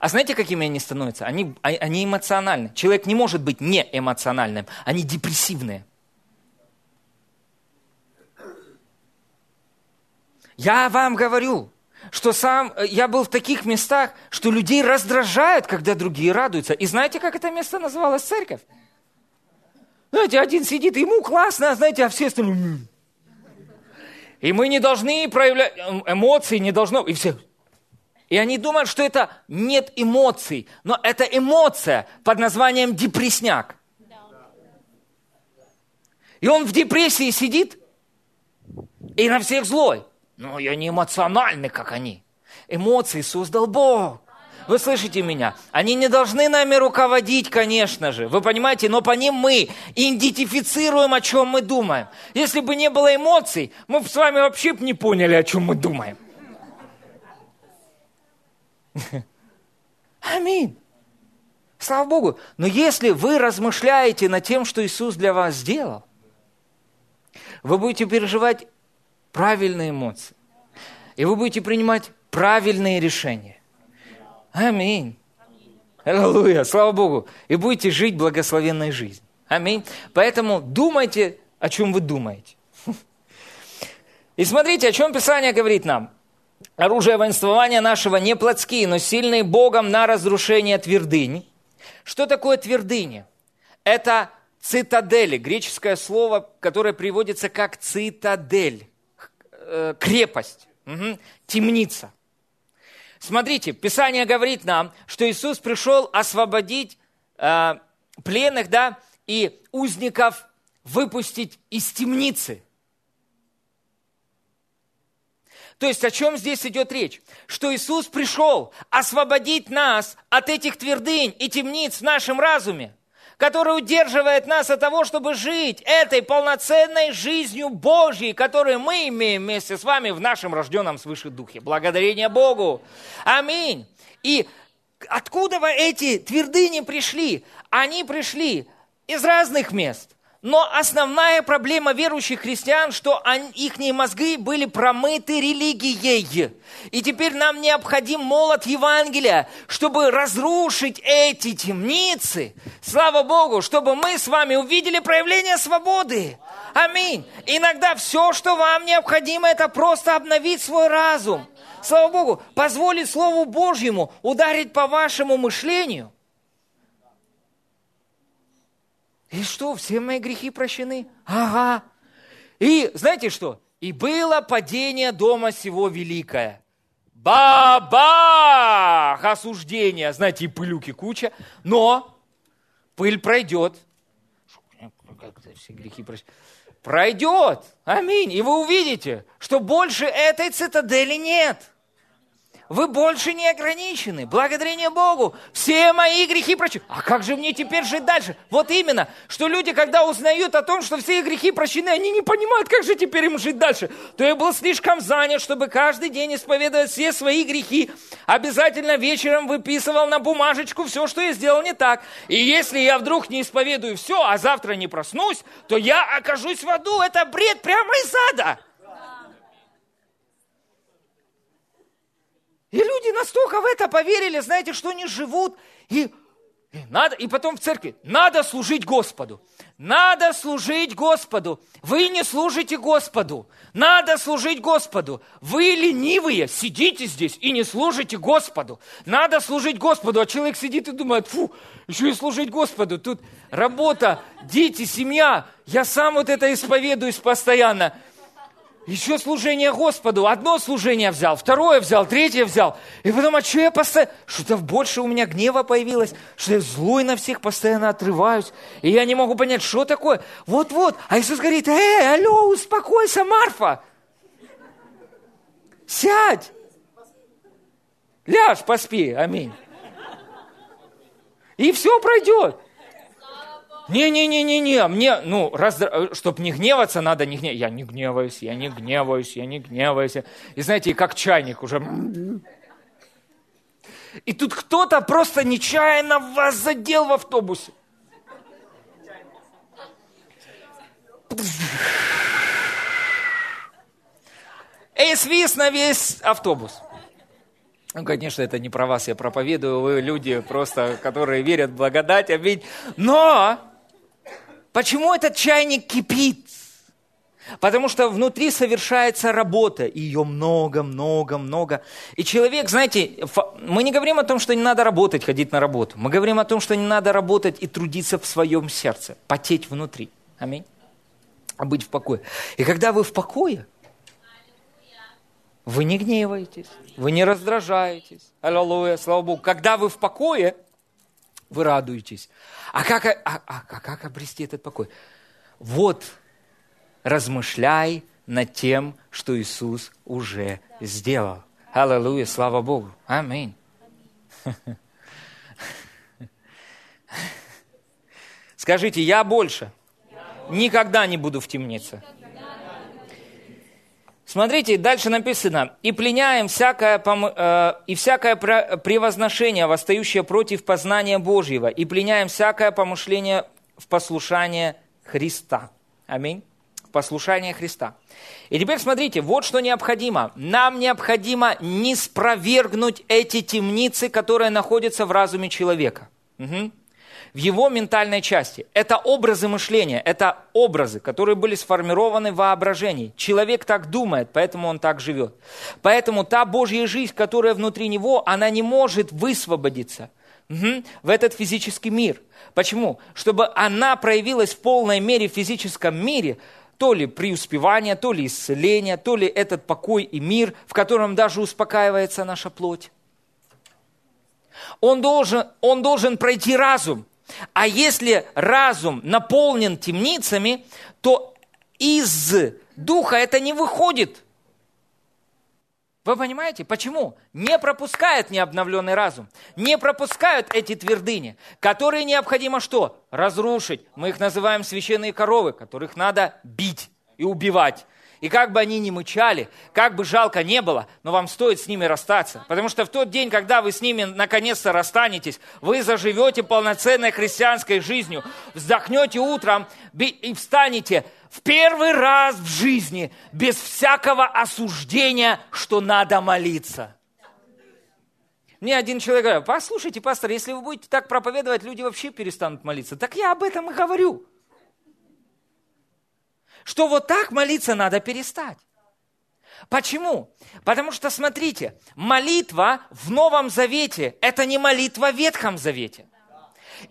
Speaker 1: А знаете, какими они становятся? Они, а, они эмоциональны. Человек не может быть не эмоциональным. Они депрессивные. Я вам говорю, что сам я был в таких местах, что людей раздражают, когда другие радуются. И знаете, как это место называлось церковь? Знаете, один сидит, ему классно, а знаете, а все остальные... И мы не должны проявлять эм, эмоции, не должно. И все. И они думают, что это нет эмоций. Но это эмоция под названием депресняк. И он в депрессии сидит и на всех злой. Но я не эмоциональный, как они. Эмоции создал Бог. Вы слышите меня? Они не должны нами руководить, конечно же. Вы понимаете? Но по ним мы идентифицируем, о чем мы думаем. Если бы не было эмоций, мы бы с вами вообще не поняли, о чем мы думаем. Аминь. Слава Богу. Но если вы размышляете над тем, что Иисус для вас сделал, вы будете переживать правильные эмоции. И вы будете принимать правильные решения. Аминь. Аллилуйя, слава Богу. И будете жить благословенной жизнью. Аминь. Поэтому думайте, о чем вы думаете. И смотрите, о чем Писание говорит нам. Оружие воинствования нашего не плотские, но сильные Богом на разрушение твердынь. Что такое твердыни? Это цитадели, греческое слово, которое приводится как цитадель, э, крепость, темница. Смотрите, Писание говорит нам, что Иисус пришел освободить э, пленных, да, и узников выпустить из темницы. То есть о чем здесь идет речь? Что Иисус пришел освободить нас от этих твердынь и темниц в нашем разуме который удерживает нас от того, чтобы жить этой полноценной жизнью Божьей, которую мы имеем вместе с вами в нашем рожденном свыше духе. Благодарение Богу. Аминь. И откуда эти твердыни пришли? Они пришли из разных мест. Но основная проблема верующих христиан, что их мозги были промыты религией. И теперь нам необходим молот Евангелия, чтобы разрушить эти темницы. Слава Богу, чтобы мы с вами увидели проявление свободы. Аминь. Иногда все, что вам необходимо, это просто обновить свой разум. Слава Богу, позволить Слову Божьему ударить по вашему мышлению – И что, все мои грехи прощены? Ага. И знаете что? И было падение дома сего великое. Бабах! Осуждение. Знаете, и пылюки куча. Но пыль пройдет. Как все грехи прощены? Пройдет. Аминь. И вы увидите, что больше этой цитадели нет. Вы больше не ограничены. Благодарение Богу. Все мои грехи прощены. А как же мне теперь жить дальше? Вот именно, что люди, когда узнают о том, что все их грехи прощены, они не понимают, как же теперь им жить дальше. То я был слишком занят, чтобы каждый день исповедовать все свои грехи. Обязательно вечером выписывал на бумажечку все, что я сделал не так. И если я вдруг не исповедую все, а завтра не проснусь, то я окажусь в аду. Это бред прямо из ада. И люди настолько в это поверили, знаете, что они живут и, и надо, и потом в церкви, надо служить Господу. Надо служить Господу. Вы не служите Господу. Надо служить Господу. Вы ленивые, сидите здесь и не служите Господу. Надо служить Господу. А человек сидит и думает, фу, еще и служить Господу. Тут работа, дети, семья. Я сам вот это исповедуюсь постоянно. Еще служение Господу. Одно служение взял, второе взял, третье взял. И потом, а что я постоянно... Что-то больше у меня гнева появилось, что я злой на всех постоянно отрываюсь. И я не могу понять, что такое. Вот-вот. А Иисус говорит, эй, алло, успокойся, Марфа. Сядь. Ляжь, поспи. Аминь. И все пройдет. Не-не-не-не-не, мне, ну, раз, чтобы не гневаться, надо не гневаться. Я не гневаюсь, я не гневаюсь, я не гневаюсь. И знаете, как чайник уже. И тут кто-то просто нечаянно вас задел в автобусе. И свист на весь автобус. Ну, конечно, это не про вас я проповедую, вы люди просто, которые верят в благодать, аминь. Но Почему этот чайник кипит? Потому что внутри совершается работа, и ее много, много, много. И человек, знаете, мы не говорим о том, что не надо работать, ходить на работу. Мы говорим о том, что не надо работать и трудиться в своем сердце, потеть внутри. Аминь. А быть в покое. И когда вы в покое, вы не гневаетесь, вы не раздражаетесь. Аллилуйя, слава Богу. Когда вы в покое, вы радуетесь. А как, а, а, а как обрести этот покой? Вот, размышляй над тем, что Иисус уже сделал. Аллилуйя, слава Богу. Аминь. Скажите, я больше никогда не буду в темнице. Смотрите, дальше написано, «И пленяем всякое, э, и всякое превозношение, восстающее против познания Божьего, и пленяем всякое помышление в послушание Христа». Аминь. В послушание Христа. И теперь смотрите, вот что необходимо. Нам необходимо не спровергнуть эти темницы, которые находятся в разуме человека. Угу в его ментальной части. Это образы мышления, это образы, которые были сформированы в воображении. Человек так думает, поэтому он так живет. Поэтому та Божья жизнь, которая внутри него, она не может высвободиться угу, в этот физический мир. Почему? Чтобы она проявилась в полной мере в физическом мире, то ли преуспевание, то ли исцеление, то ли этот покой и мир, в котором даже успокаивается наша плоть. Он должен, он должен пройти разум. А если разум наполнен темницами, то из духа это не выходит. Вы понимаете, почему? Не пропускает необновленный разум, не пропускают эти твердыни, которые необходимо что? Разрушить. Мы их называем священные коровы, которых надо бить и убивать. И как бы они ни мычали, как бы жалко не было, но вам стоит с ними расстаться. Потому что в тот день, когда вы с ними наконец-то расстанетесь, вы заживете полноценной христианской жизнью, вздохнете утром и встанете в первый раз в жизни без всякого осуждения, что надо молиться. Мне один человек говорит, послушайте, пастор, если вы будете так проповедовать, люди вообще перестанут молиться. Так я об этом и говорю что вот так молиться надо перестать. Почему? Потому что, смотрите, молитва в Новом Завете – это не молитва в Ветхом Завете.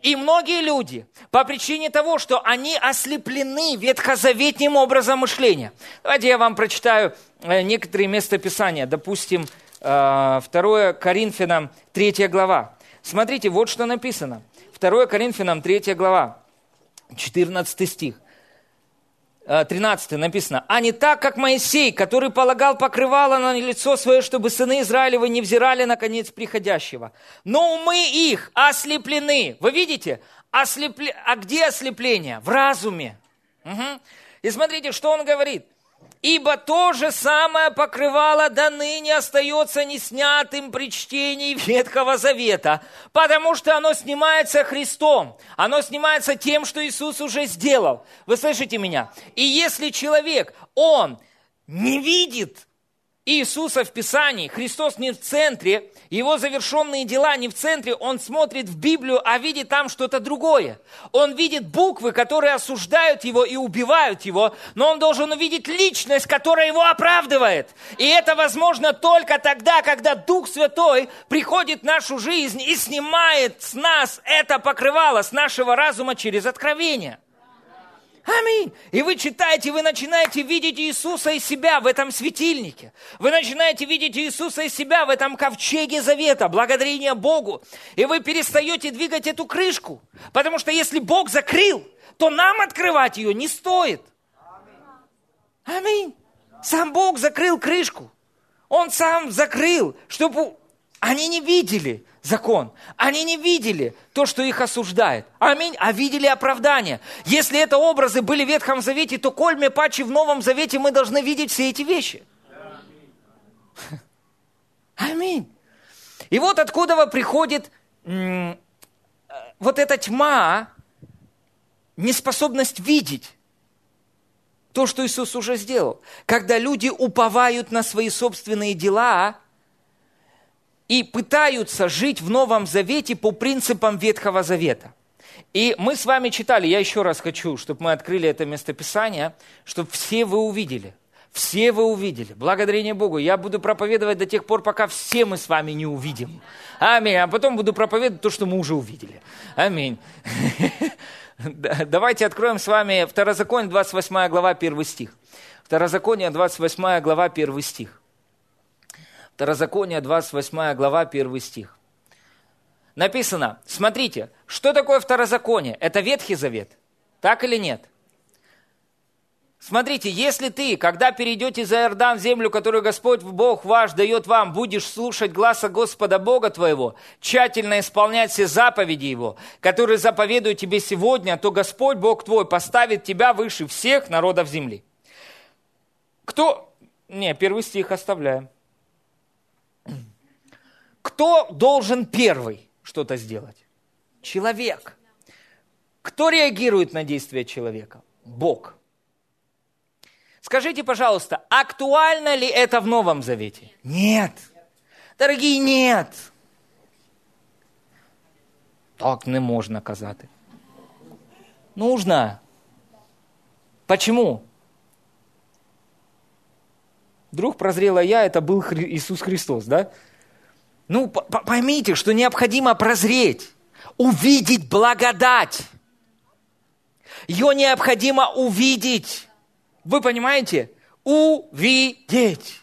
Speaker 1: И многие люди, по причине того, что они ослеплены ветхозаветним образом мышления. Давайте я вам прочитаю э, некоторые местописания. Допустим, 2 э, Коринфянам 3 глава. Смотрите, вот что написано. 2 Коринфянам 3 глава, 14 стих. 13 э, написано, «А не так, как Моисей, который полагал покрывало на лицо свое, чтобы сыны Израилевы не взирали на конец приходящего. Но умы их ослеплены». Вы видите? Ослепле... А где ослепление? В разуме. Угу. И смотрите, что он говорит. Ибо то же самое покрывало до ныне остается не снятым при чтении Ветхого Завета, потому что оно снимается Христом, оно снимается тем, что Иисус уже сделал. Вы слышите меня? И если человек, он не видит Иисуса в Писании, Христос не в центре, его завершенные дела не в центре, он смотрит в Библию, а видит там что-то другое. Он видит буквы, которые осуждают его и убивают его, но он должен увидеть личность, которая его оправдывает. И это возможно только тогда, когда Дух Святой приходит в нашу жизнь и снимает с нас это покрывало, с нашего разума через откровение. Аминь. И вы читаете, вы начинаете видеть Иисуса из себя в этом светильнике. Вы начинаете видеть Иисуса из себя в этом ковчеге завета, благодарение Богу. И вы перестаете двигать эту крышку. Потому что если Бог закрыл, то нам открывать ее не стоит. Аминь. Сам Бог закрыл крышку. Он сам закрыл, чтобы они не видели закон. Они не видели то, что их осуждает. Аминь. А видели оправдание. Если это образы были в Ветхом Завете, то кольме паче в Новом Завете мы должны видеть все эти вещи. Аминь. И вот откуда приходит вот эта тьма, неспособность видеть то, что Иисус уже сделал. Когда люди уповают на свои собственные дела – и пытаются жить в Новом Завете по принципам Ветхого Завета. И мы с вами читали, я еще раз хочу, чтобы мы открыли это местописание, чтобы все вы увидели. Все вы увидели. Благодарение Богу. Я буду проповедовать до тех пор, пока все мы с вами не увидим. Аминь. А потом буду проповедовать то, что мы уже увидели. Аминь. Давайте откроем с вами Второзаконие, 28 глава, 1 стих. Второзаконие, 28 глава, 1 стих. Второзаконие, 28 глава, 1 стих. Написано, смотрите, что такое второзаконие? Это Ветхий Завет, так или нет? Смотрите, если ты, когда перейдете за Иордан землю, которую Господь Бог ваш дает вам, будешь слушать гласа Господа Бога твоего, тщательно исполнять все заповеди Его, которые заповедую тебе сегодня, то Господь Бог твой поставит тебя выше всех народов земли. Кто... Не, первый стих оставляем. Кто должен первый что-то сделать? Человек. Кто реагирует на действия человека? Бог. Скажите, пожалуйста, актуально ли это в Новом Завете? Нет. Дорогие, нет. Так не можна казати. Нужно. Почему? Вдруг прозрела я, это был Иисус Христос, да? Ну, поймите, что необходимо прозреть, увидеть благодать. Ее необходимо увидеть. Вы понимаете? Увидеть.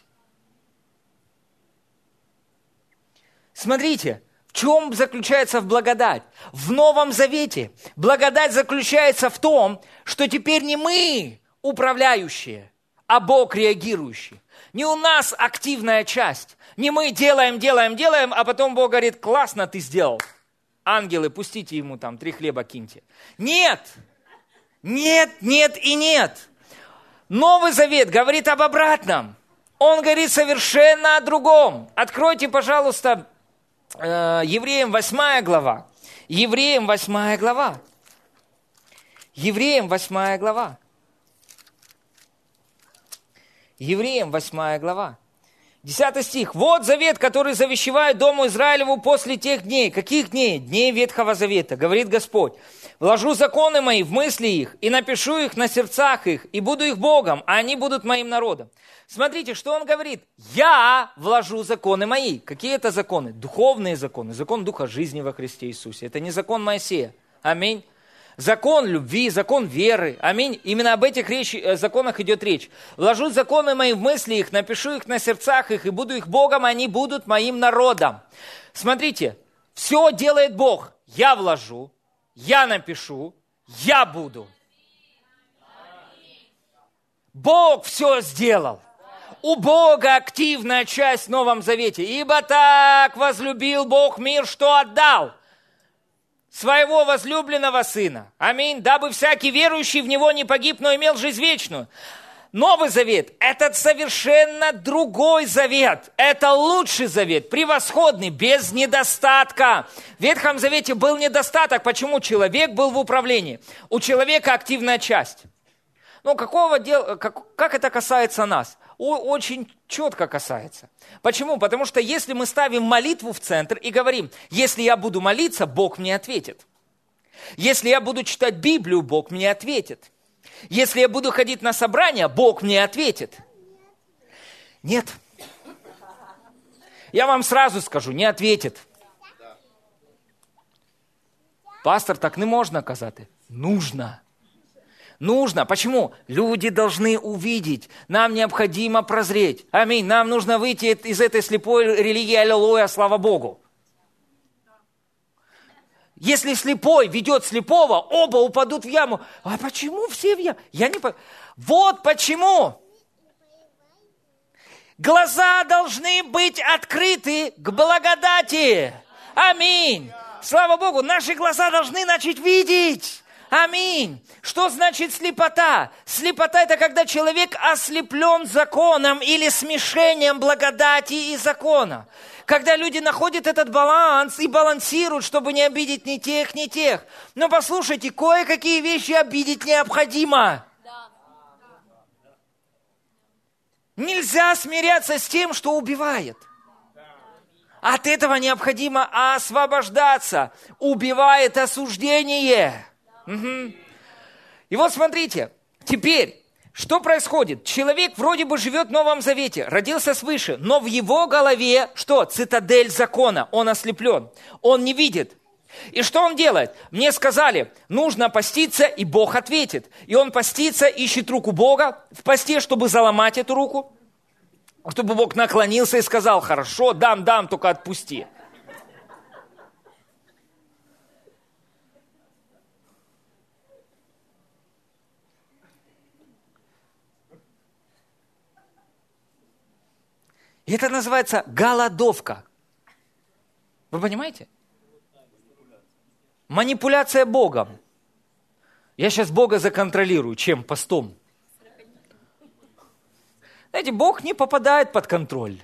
Speaker 1: Смотрите, в чем заключается в благодать? В Новом Завете благодать заключается в том, что теперь не мы управляющие, а Бог реагирующий. Не у нас активная часть. Не мы делаем, делаем, делаем, а потом Бог говорит, классно ты сделал. Ангелы, пустите ему там, три хлеба киньте. Нет! Нет, нет и нет. Новый Завет говорит об обратном. Он говорит совершенно о другом. Откройте, пожалуйста, э, Евреям 8 глава. Евреям 8 глава. Евреям 8 глава. Евреям 8 глава. Десятый стих. «Вот завет, который завещевает Дому Израилеву после тех дней». Каких дней? Дней Ветхого Завета, говорит Господь. «Вложу законы мои в мысли их, и напишу их на сердцах их, и буду их Богом, а они будут моим народом». Смотрите, что он говорит. «Я вложу законы мои». Какие это законы? Духовные законы. Закон Духа жизни во Христе Иисусе. Это не закон Моисея. Аминь закон любви, закон веры. Аминь. Именно об этих речь, э, законах идет речь. Вложу законы мои в мысли их, напишу их на сердцах их, и буду их Богом, они будут моим народом. Смотрите, все делает Бог. Я вложу, я напишу, я буду. Бог все сделал. У Бога активная часть в Новом Завете. Ибо так возлюбил Бог мир, что отдал своего возлюбленного Сына. Аминь. Дабы всякий верующий в Него не погиб, но имел жизнь вечную. Новый завет – это совершенно другой завет. Это лучший завет, превосходный, без недостатка. В Ветхом Завете был недостаток. Почему? Человек был в управлении. У человека активная часть. Ну, какого дела, как, как это касается нас? Очень четко касается. Почему? Потому что если мы ставим молитву в центр и говорим, если я буду молиться, Бог мне ответит. Если я буду читать Библию, Бог мне ответит. Если я буду ходить на собрания, Бог мне ответит. Нет. Я вам сразу скажу, не ответит. Пастор, так не можна казати. Нужно. Нужно. Почему? Люди должны увидеть. Нам необходимо прозреть. Аминь. Нам нужно выйти из этой слепой религии, аллилуйя, слава Богу. Если слепой ведет слепого, оба упадут в яму. А почему все в яму? Я не Вот почему. Глаза должны быть открыты к благодати. Аминь. Слава Богу, наши глаза должны начать видеть. Аминь. Что значит слепота? Слепота – это когда человек ослеплен законом или смешением благодати и закона. Когда люди находят этот баланс и балансируют, чтобы не обидеть ни тех, ни тех. Но послушайте, кое-какие вещи обидеть необходимо. Нельзя смиряться с тем, что убивает. От этого необходимо освобождаться. Убивает осуждение. Угу. И вот смотрите, теперь, что происходит? Человек вроде бы живет в Новом Завете, родился свыше, но в его голове что? Цитадель закона. Он ослеплен. Он не видит. И что он делает? Мне сказали, нужно поститься, и Бог ответит. И он постится, ищет руку Бога в посте, чтобы заломать эту руку, чтобы Бог наклонился и сказал, хорошо, дам, дам, только отпусти. И это называется голодовка. Вы понимаете? Манипуляция Богом. Я сейчас Бога законтролирую. Чем? Постом. Знаете, Бог не попадает под контроль.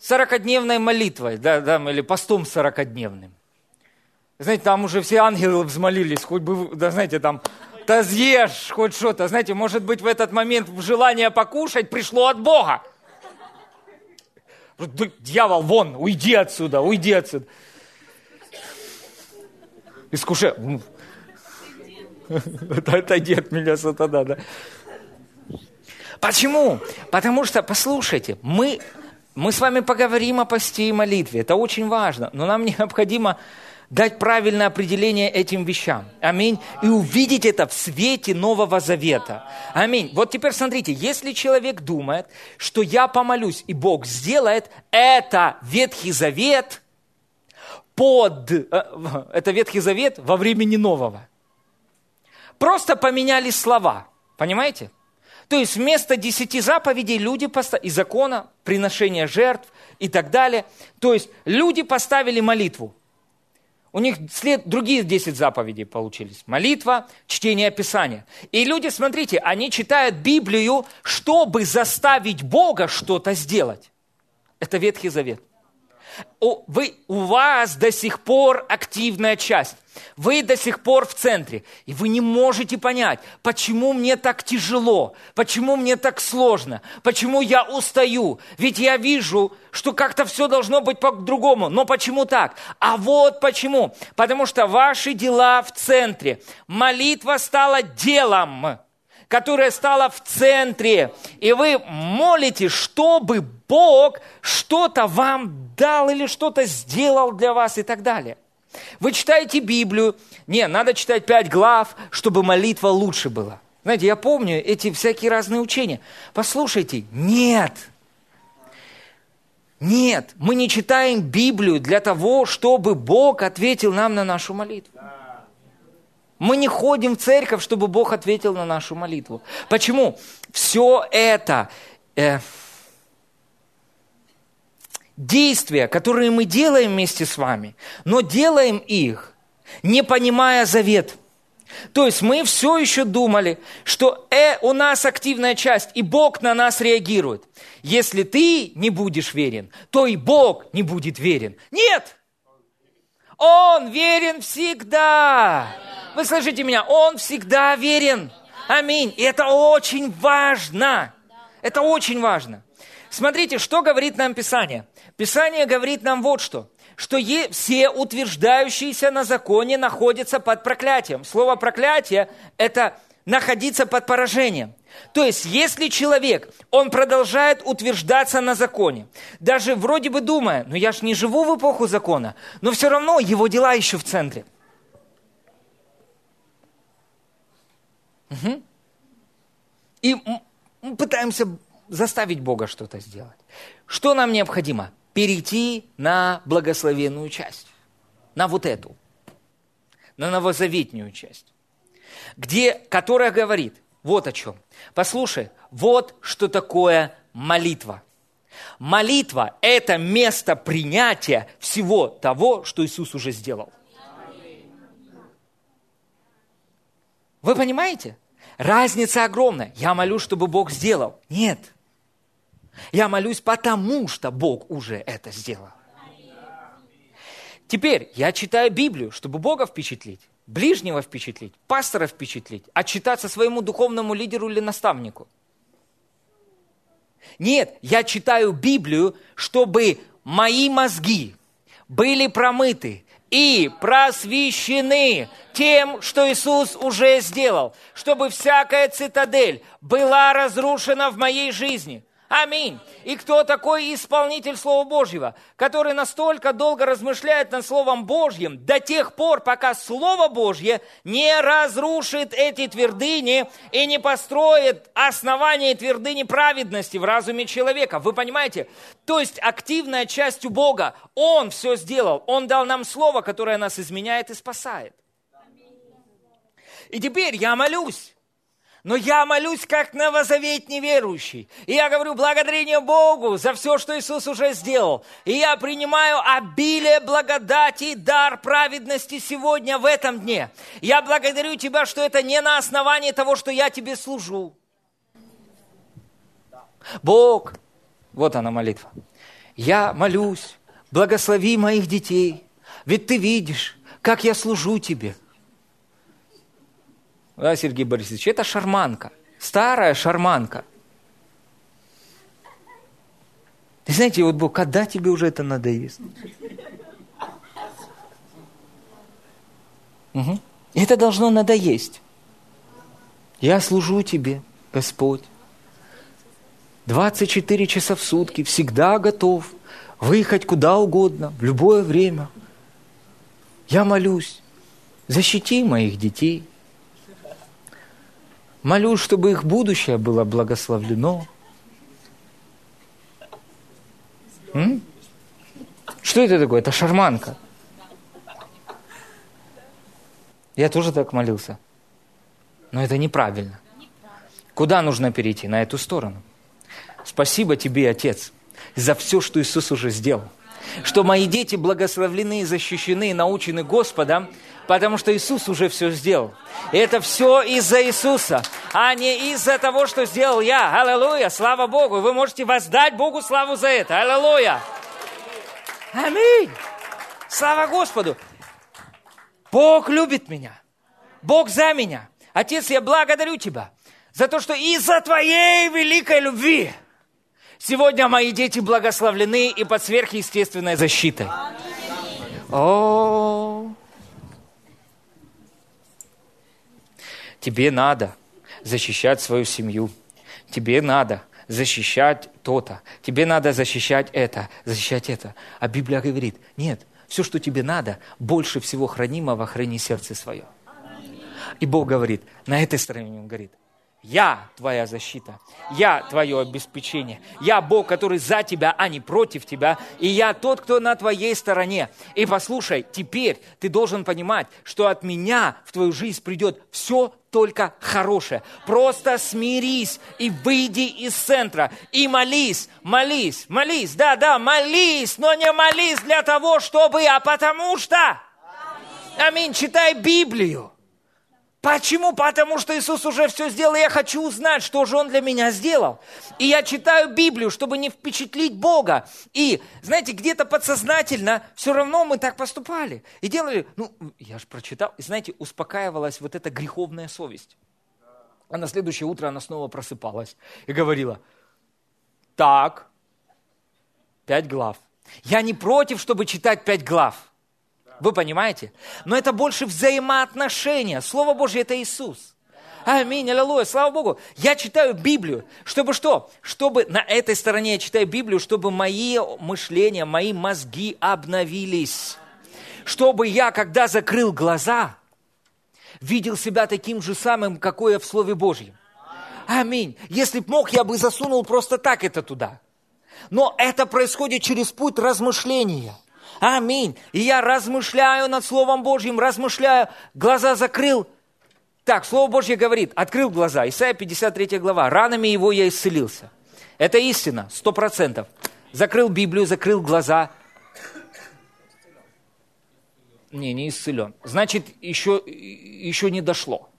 Speaker 1: Сорокодневной молитвой, да, да, или постом сорокодневным. Знаете, там уже все ангелы взмолились, хоть бы, да, знаете, там, да съешь хоть что-то. Знаете, может быть, в этот момент желание покушать пришло от Бога. Дьявол, вон, уйди отсюда, уйди отсюда искушение. Ну, отойди от меня, сатана, да. Почему? Потому что, послушайте, мы, мы с вами поговорим о посте и молитве. Это очень важно. Но нам необходимо дать правильное определение этим вещам. Аминь. И увидеть это в свете Нового Завета. Аминь. Вот теперь смотрите, если человек думает, что я помолюсь, и Бог сделает, это Ветхий Завет – под, э, это Ветхий Завет во времени Нового. Просто поменялись слова, понимаете? То есть вместо десяти заповедей люди поставили, и закона, приношения жертв и так далее. То есть люди поставили молитву. У них след, другие десять заповедей получились. Молитва, чтение Писания. И люди, смотрите, они читают Библию, чтобы заставить Бога что-то сделать. Это Ветхий Завет вы, у вас до сих пор активная часть. Вы до сих пор в центре. И вы не можете понять, почему мне так тяжело, почему мне так сложно, почему я устаю. Ведь я вижу, что как-то все должно быть по-другому. Но почему так? А вот почему. Потому что ваши дела в центре. Молитва стала делом которая стала в центре. И вы молите, чтобы Бог что-то вам дал или что-то сделал для вас и так далее. Вы читаете Библию. Не, надо читать пять глав, чтобы молитва лучше была. Знаете, я помню эти всякие разные учения. Послушайте, нет. Нет, мы не читаем Библию для того, чтобы Бог ответил нам на нашу молитву. Мы не ходим в церковь, чтобы Бог ответил на нашу молитву. Почему? Все это э, действия, которые мы делаем вместе с вами, но делаем их, не понимая завет. То есть мы все еще думали, что э, у нас активная часть, и Бог на нас реагирует. Если ты не будешь верен, то и Бог не будет верен. Нет! Он верен всегда. Вы слышите меня? Он всегда верен. Аминь. И это очень важно. Это очень важно. Смотрите, что говорит нам Писание. Писание говорит нам вот что. Что все утверждающиеся на законе находятся под проклятием. Слово проклятие – это находиться под поражением. То есть, если человек, он продолжает утверждаться на законе, даже вроде бы думая, ну я же не живу в эпоху закона, но все равно его дела еще в центре – Угу. И мы пытаемся заставить Бога что-то сделать. Что нам необходимо? Перейти на благословенную часть, на вот эту, на новозаветную часть, где, которая говорит вот о чем. Послушай, вот что такое молитва. Молитва – это место принятия всего того, что Иисус уже сделал. Вы понимаете? Разница огромная. Я молюсь, чтобы Бог сделал. Нет. Я молюсь потому, что Бог уже это сделал. Теперь я читаю Библию, чтобы Бога впечатлить, ближнего впечатлить, пастора впечатлить, отчитаться своему духовному лидеру или наставнику. Нет, я читаю Библию, чтобы мои мозги были промыты, и просвещены тем, что Иисус уже сделал, чтобы всякая цитадель была разрушена в моей жизни – Аминь. И кто такой исполнитель Слова Божьего, который настолько долго размышляет над Словом Божьим до тех пор, пока Слово Божье не разрушит эти твердыни и не построит основание твердыни праведности в разуме человека. Вы понимаете? То есть активная часть у Бога. Он все сделал. Он дал нам Слово, которое нас изменяет и спасает. И теперь я молюсь но я молюсь как новозаветний верующий. И я говорю благодарение Богу за все, что Иисус уже сделал. И я принимаю обилие благодати, дар праведности сегодня, в этом дне. Я благодарю Тебя, что это не на основании того, что я Тебе служу. Бог, вот она молитва. Я молюсь, благослови моих детей, ведь Ты видишь, как я служу Тебе – да, Сергей Борисович, это шарманка, старая шарманка. И знаете, вот Бог, когда тебе уже это надоест? Угу. Это должно надоесть. Я служу тебе, Господь. 24 часа в сутки, всегда готов выехать куда угодно, в любое время. Я молюсь, защити моих детей, Молюсь, чтобы их будущее было благословлено. М? Что это такое? Это шарманка. Я тоже так молился. Но это неправильно. Куда нужно перейти? На эту сторону. Спасибо тебе, Отец, за все, что Иисус уже сделал. Что мои дети благословлены, защищены, научены Господом, потому что Иисус уже все сделал. И это все из-за Иисуса, а не из-за того, что сделал я. Аллилуйя, слава Богу. Вы можете воздать Богу славу за это. Аллилуйя. Аминь. Слава Господу. Бог любит меня. Бог за меня. Отец, я благодарю Тебя за то, что из-за Твоей великой любви сегодня мои дети благословлены и под сверхъестественной защитой. О, Тебе надо защищать свою семью. Тебе надо защищать то-то. Тебе надо защищать это, защищать это. А Библия говорит, нет, все, что тебе надо, больше всего хранимого храни сердце свое. И Бог говорит, на этой стороне Он говорит, я твоя защита, я твое обеспечение, я Бог, который за тебя, а не против тебя, и я тот, кто на твоей стороне. И послушай, теперь ты должен понимать, что от меня в твою жизнь придет все только хорошее. Просто смирись и выйди из центра и молись, молись, молись, да, да, молись, но не молись для того, чтобы, а потому что. Аминь, читай Библию. Почему? Потому что Иисус уже все сделал, и я хочу узнать, что же Он для меня сделал. И я читаю Библию, чтобы не впечатлить Бога. И, знаете, где-то подсознательно все равно мы так поступали. И делали, ну, я же прочитал, и, знаете, успокаивалась вот эта греховная совесть. А на следующее утро она снова просыпалась и говорила, так, пять глав. Я не против, чтобы читать пять глав. Вы понимаете? Но это больше взаимоотношения. Слово Божье – это Иисус. Аминь, аллилуйя, слава Богу. Я читаю Библию, чтобы что? Чтобы на этой стороне я читаю Библию, чтобы мои мышления, мои мозги обновились. Чтобы я, когда закрыл глаза, видел себя таким же самым, какой я в Слове Божьем. Аминь. Если б мог, я бы засунул просто так это туда. Но это происходит через путь размышления. Аминь. И я размышляю над Словом Божьим, размышляю, глаза закрыл. Так, Слово Божье говорит, открыл глаза. Исайя 53 глава. Ранами его я исцелился. Это истина, сто процентов. Закрыл Библию, закрыл глаза. Не, не исцелен. Значит, еще, еще не дошло.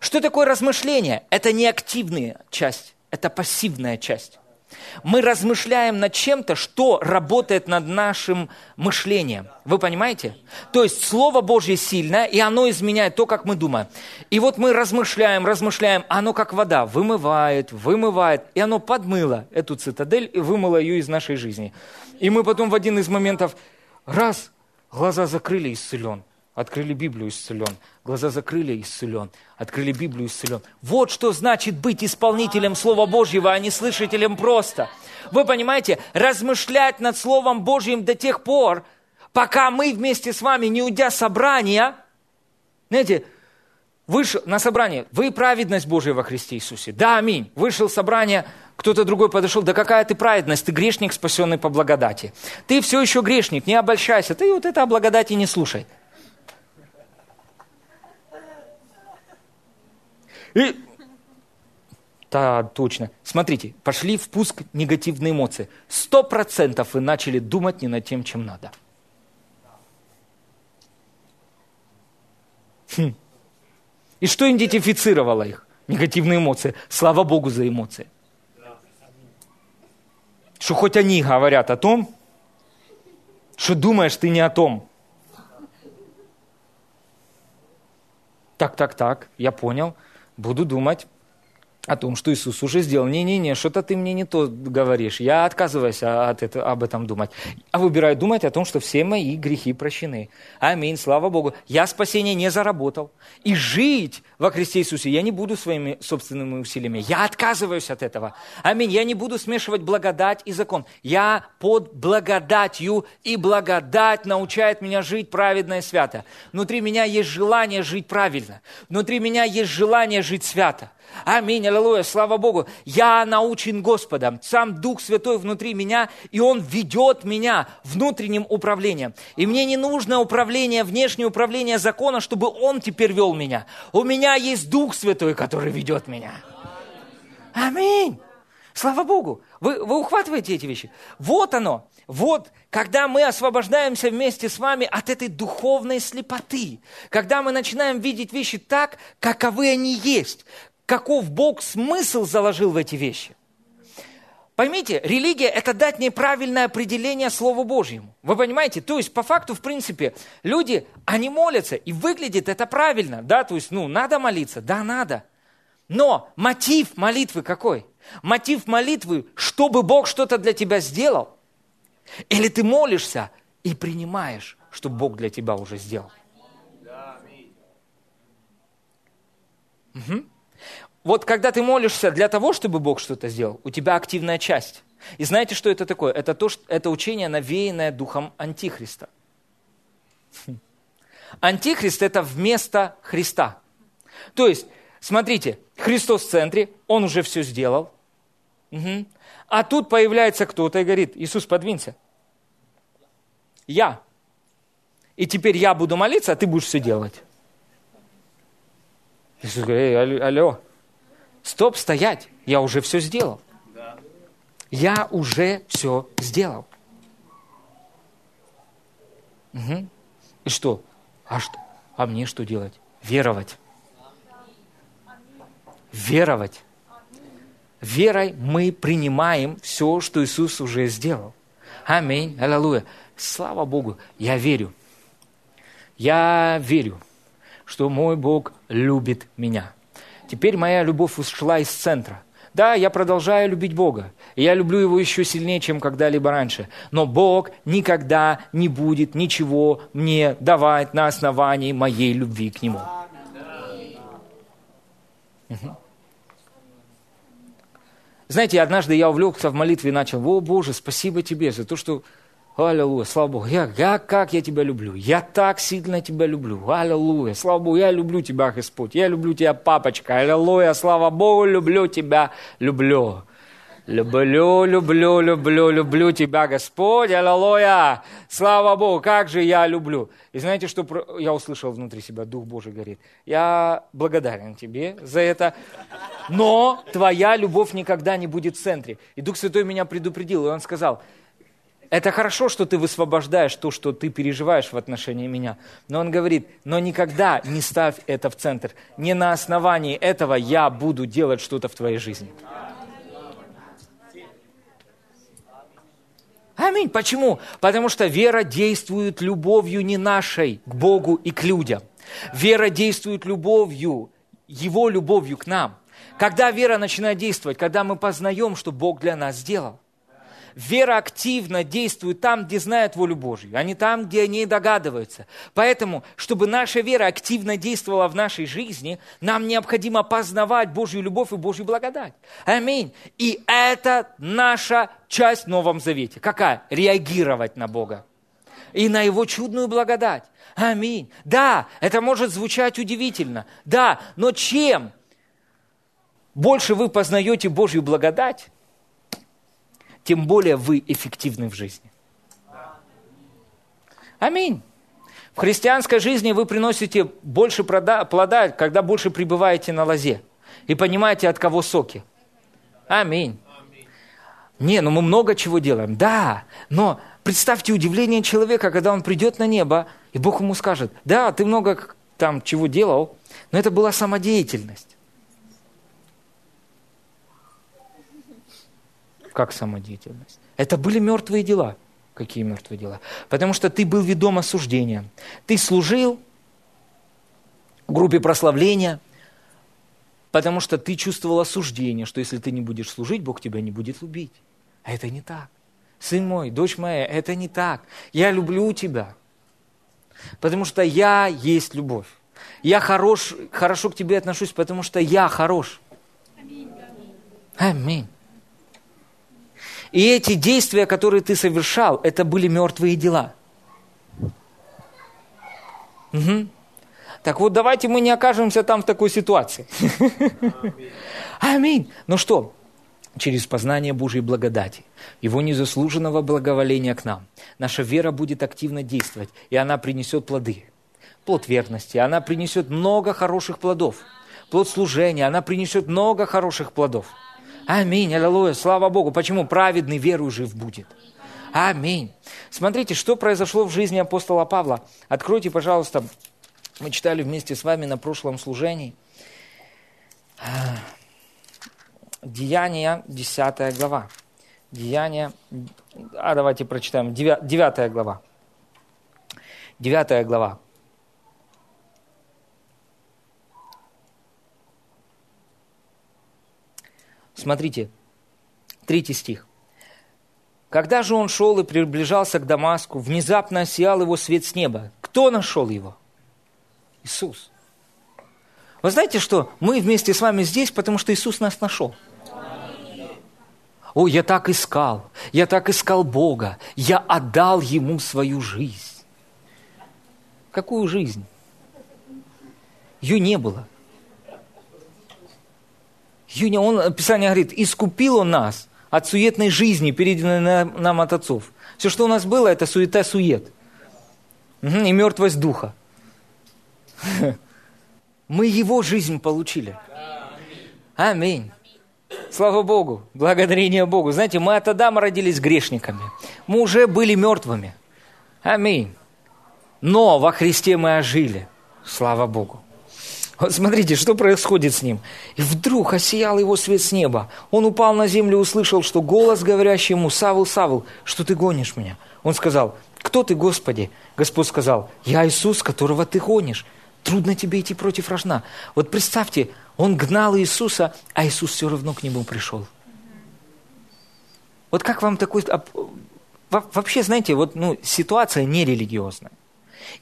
Speaker 1: Что такое размышление? Это не активная часть, это пассивная часть. Мы размышляем над чем-то, что работает над нашим мышлением. Вы понимаете? То есть Слово Божье сильное, и оно изменяет то, как мы думаем. И вот мы размышляем, размышляем, оно как вода вымывает, вымывает, и оно подмыло эту цитадель и вымыло ее из нашей жизни. И мы потом в один из моментов, раз, глаза закрыли, исцелен. Открыли Библию, исцелен. Глаза закрыли, исцелен. Открыли Библию, исцелен. Вот что значит быть исполнителем Слова Божьего, а не слышателем просто. Вы понимаете, размышлять над Словом Божьим до тех пор, пока мы вместе с вами, не уйдя собрания, знаете, вышел на собрание, вы праведность Божия во Христе Иисусе. Да, аминь. Вышел собрание, кто-то другой подошел, да какая ты праведность, ты грешник, спасенный по благодати. Ты все еще грешник, не обольщайся, ты вот это о благодати не слушай. И... Да, точно. Смотрите, пошли в пуск негативные эмоции. Сто процентов вы начали думать не над тем, чем надо. Хм. И что идентифицировало их? Негативные эмоции. Слава Богу за эмоции. Что хоть они говорят о том, что думаешь ты не о том. Так, так, так, я понял буду думать о том, что Иисус уже сделал. Не-не-не, что-то ты мне не то говоришь. Я отказываюсь от этого, об этом думать. А выбираю думать о том, что все мои грехи прощены. Аминь, слава Богу. Я спасение не заработал. И жить во Христе Иисусе я не буду своими собственными усилиями. Я отказываюсь от этого. Аминь. Я не буду смешивать благодать и закон. Я под благодатью, и благодать научает меня жить праведно и свято. Внутри меня есть желание жить правильно. Внутри меня есть желание жить свято. Аминь, аллилуйя, слава Богу. Я научен Господом, сам Дух Святой внутри меня, и Он ведет меня внутренним управлением. И мне не нужно управление, внешнее управление закона, чтобы Он теперь вел меня. У меня есть Дух Святой, который ведет меня. Аминь. Слава Богу. Вы, вы ухватываете эти вещи? Вот оно. Вот, когда мы освобождаемся вместе с вами от этой духовной слепоты, когда мы начинаем видеть вещи так, каковы они есть, каков Бог смысл заложил в эти вещи. Поймите, религия – это дать неправильное определение Слову Божьему. Вы понимаете? То есть, по факту, в принципе, люди, они молятся, и выглядит это правильно, да? То есть, ну, надо молиться, да, надо. Но мотив молитвы какой? Мотив молитвы, чтобы Бог что-то для тебя сделал? Или ты молишься и принимаешь, что Бог для тебя уже сделал? Угу. Вот когда ты молишься для того, чтобы Бог что-то сделал, у тебя активная часть. И знаете, что это такое? Это, то, что, это учение, навеянное духом Антихриста. Антихрист – это вместо Христа. То есть, смотрите, Христос в центре, Он уже все сделал. Угу. А тут появляется кто-то и говорит, Иисус, подвинься. Я. И теперь я буду молиться, а ты будешь все делать. Иисус говорит, эй, алло, Стоп, стоять, я уже все сделал. Я уже все сделал. Угу. И что? А что? А мне что делать? Веровать. Веровать. Верой мы принимаем все, что Иисус уже сделал. Аминь. Аллилуйя. Слава Богу. Я верю. Я верю, что мой Бог любит меня. Теперь моя любовь ушла из центра. Да, я продолжаю любить Бога. Я люблю Его еще сильнее, чем когда-либо раньше. Но Бог никогда не будет ничего мне давать на основании моей любви к Нему. Угу. Знаете, однажды я увлекся в молитве и начал, о Боже, спасибо Тебе за то, что Аллилуйя, слава Богу. Я, я как я тебя люблю. Я так сильно тебя люблю. Аллилуйя, слава Богу. Я люблю тебя, Господь. Я люблю тебя, папочка. Аллилуйя, слава Богу, люблю тебя, люблю. Люблю, люблю, люблю, люблю тебя, Господь, аллилуйя, слава Богу, как же я люблю. И знаете, что я услышал внутри себя, Дух Божий говорит, я благодарен тебе за это, но твоя любовь никогда не будет в центре. И Дух Святой меня предупредил, и он сказал, это хорошо, что ты высвобождаешь то, что ты переживаешь в отношении меня. Но он говорит, но никогда не ставь это в центр. Не на основании этого я буду делать что-то в твоей жизни. Аминь. Почему? Потому что вера действует любовью не нашей к Богу и к людям. Вера действует любовью, Его любовью к нам. Когда вера начинает действовать, когда мы познаем, что Бог для нас сделал. Вера активно действует там, где знает волю Божью, а не там, где они догадываются. Поэтому, чтобы наша вера активно действовала в нашей жизни, нам необходимо познавать Божью любовь и Божью благодать. Аминь. И это наша часть в Новом Завете. Какая? Реагировать на Бога и на Его чудную благодать. Аминь. Да, это может звучать удивительно. Да, но чем больше вы познаете Божью благодать, тем более вы эффективны в жизни. Аминь. В христианской жизни вы приносите больше плода, когда больше пребываете на лозе и понимаете, от кого соки. Аминь. Не, ну мы много чего делаем. Да, но представьте удивление человека, когда он придет на небо, и Бог ему скажет, да, ты много там чего делал, но это была самодеятельность. Как самодеятельность. Это были мертвые дела. Какие мертвые дела? Потому что ты был ведом осуждением. Ты служил в группе прославления, потому что ты чувствовал осуждение, что если ты не будешь служить, Бог тебя не будет любить. А это не так. Сын мой, дочь моя, это не так. Я люблю тебя, потому что я есть любовь. Я хорош, хорошо к тебе отношусь, потому что я хорош. Аминь. И эти действия, которые ты совершал, это были мертвые дела. Угу. Так вот, давайте мы не окажемся там в такой ситуации. Аминь. Ну что, через познание Божьей благодати, Его незаслуженного благоволения к нам, наша вера будет активно действовать, и она принесет плоды. Плод верности, она принесет много хороших плодов. Плод служения, она принесет много хороших плодов. Аминь, аллилуйя, слава Богу. Почему? Праведный веру жив будет. Аминь. Смотрите, что произошло в жизни апостола Павла. Откройте, пожалуйста, мы читали вместе с вами на прошлом служении. Деяния, 10 глава. Деяния, а давайте прочитаем, 9 глава. 9 глава. Смотрите, третий стих. Когда же он шел и приближался к Дамаску, внезапно осиял его свет с неба. Кто нашел его? Иисус. Вы знаете, что мы вместе с вами здесь, потому что Иисус нас нашел. О, я так искал, я так искал Бога, я отдал Ему свою жизнь. Какую жизнь? Ее не было. Юня, он, Писание говорит, искупил он нас от суетной жизни, переданной нам от отцов. Все, что у нас было, это суета-сует. И мертвость духа. Мы его жизнь получили. Аминь. Слава Богу, благодарение Богу. Знаете, мы от Адама родились грешниками. Мы уже были мертвыми. Аминь. Но во Христе мы ожили. Слава Богу. Вот смотрите, что происходит с ним. И вдруг осиял его свет с неба. Он упал на землю и услышал, что голос, говорящий ему, «Савл, Савл, что ты гонишь меня?» Он сказал, «Кто ты, Господи?» Господь сказал, «Я Иисус, которого ты гонишь. Трудно тебе идти против рожна». Вот представьте, он гнал Иисуса, а Иисус все равно к нему пришел. Вот как вам такой... Вообще, знаете, вот ну, ситуация нерелигиозная.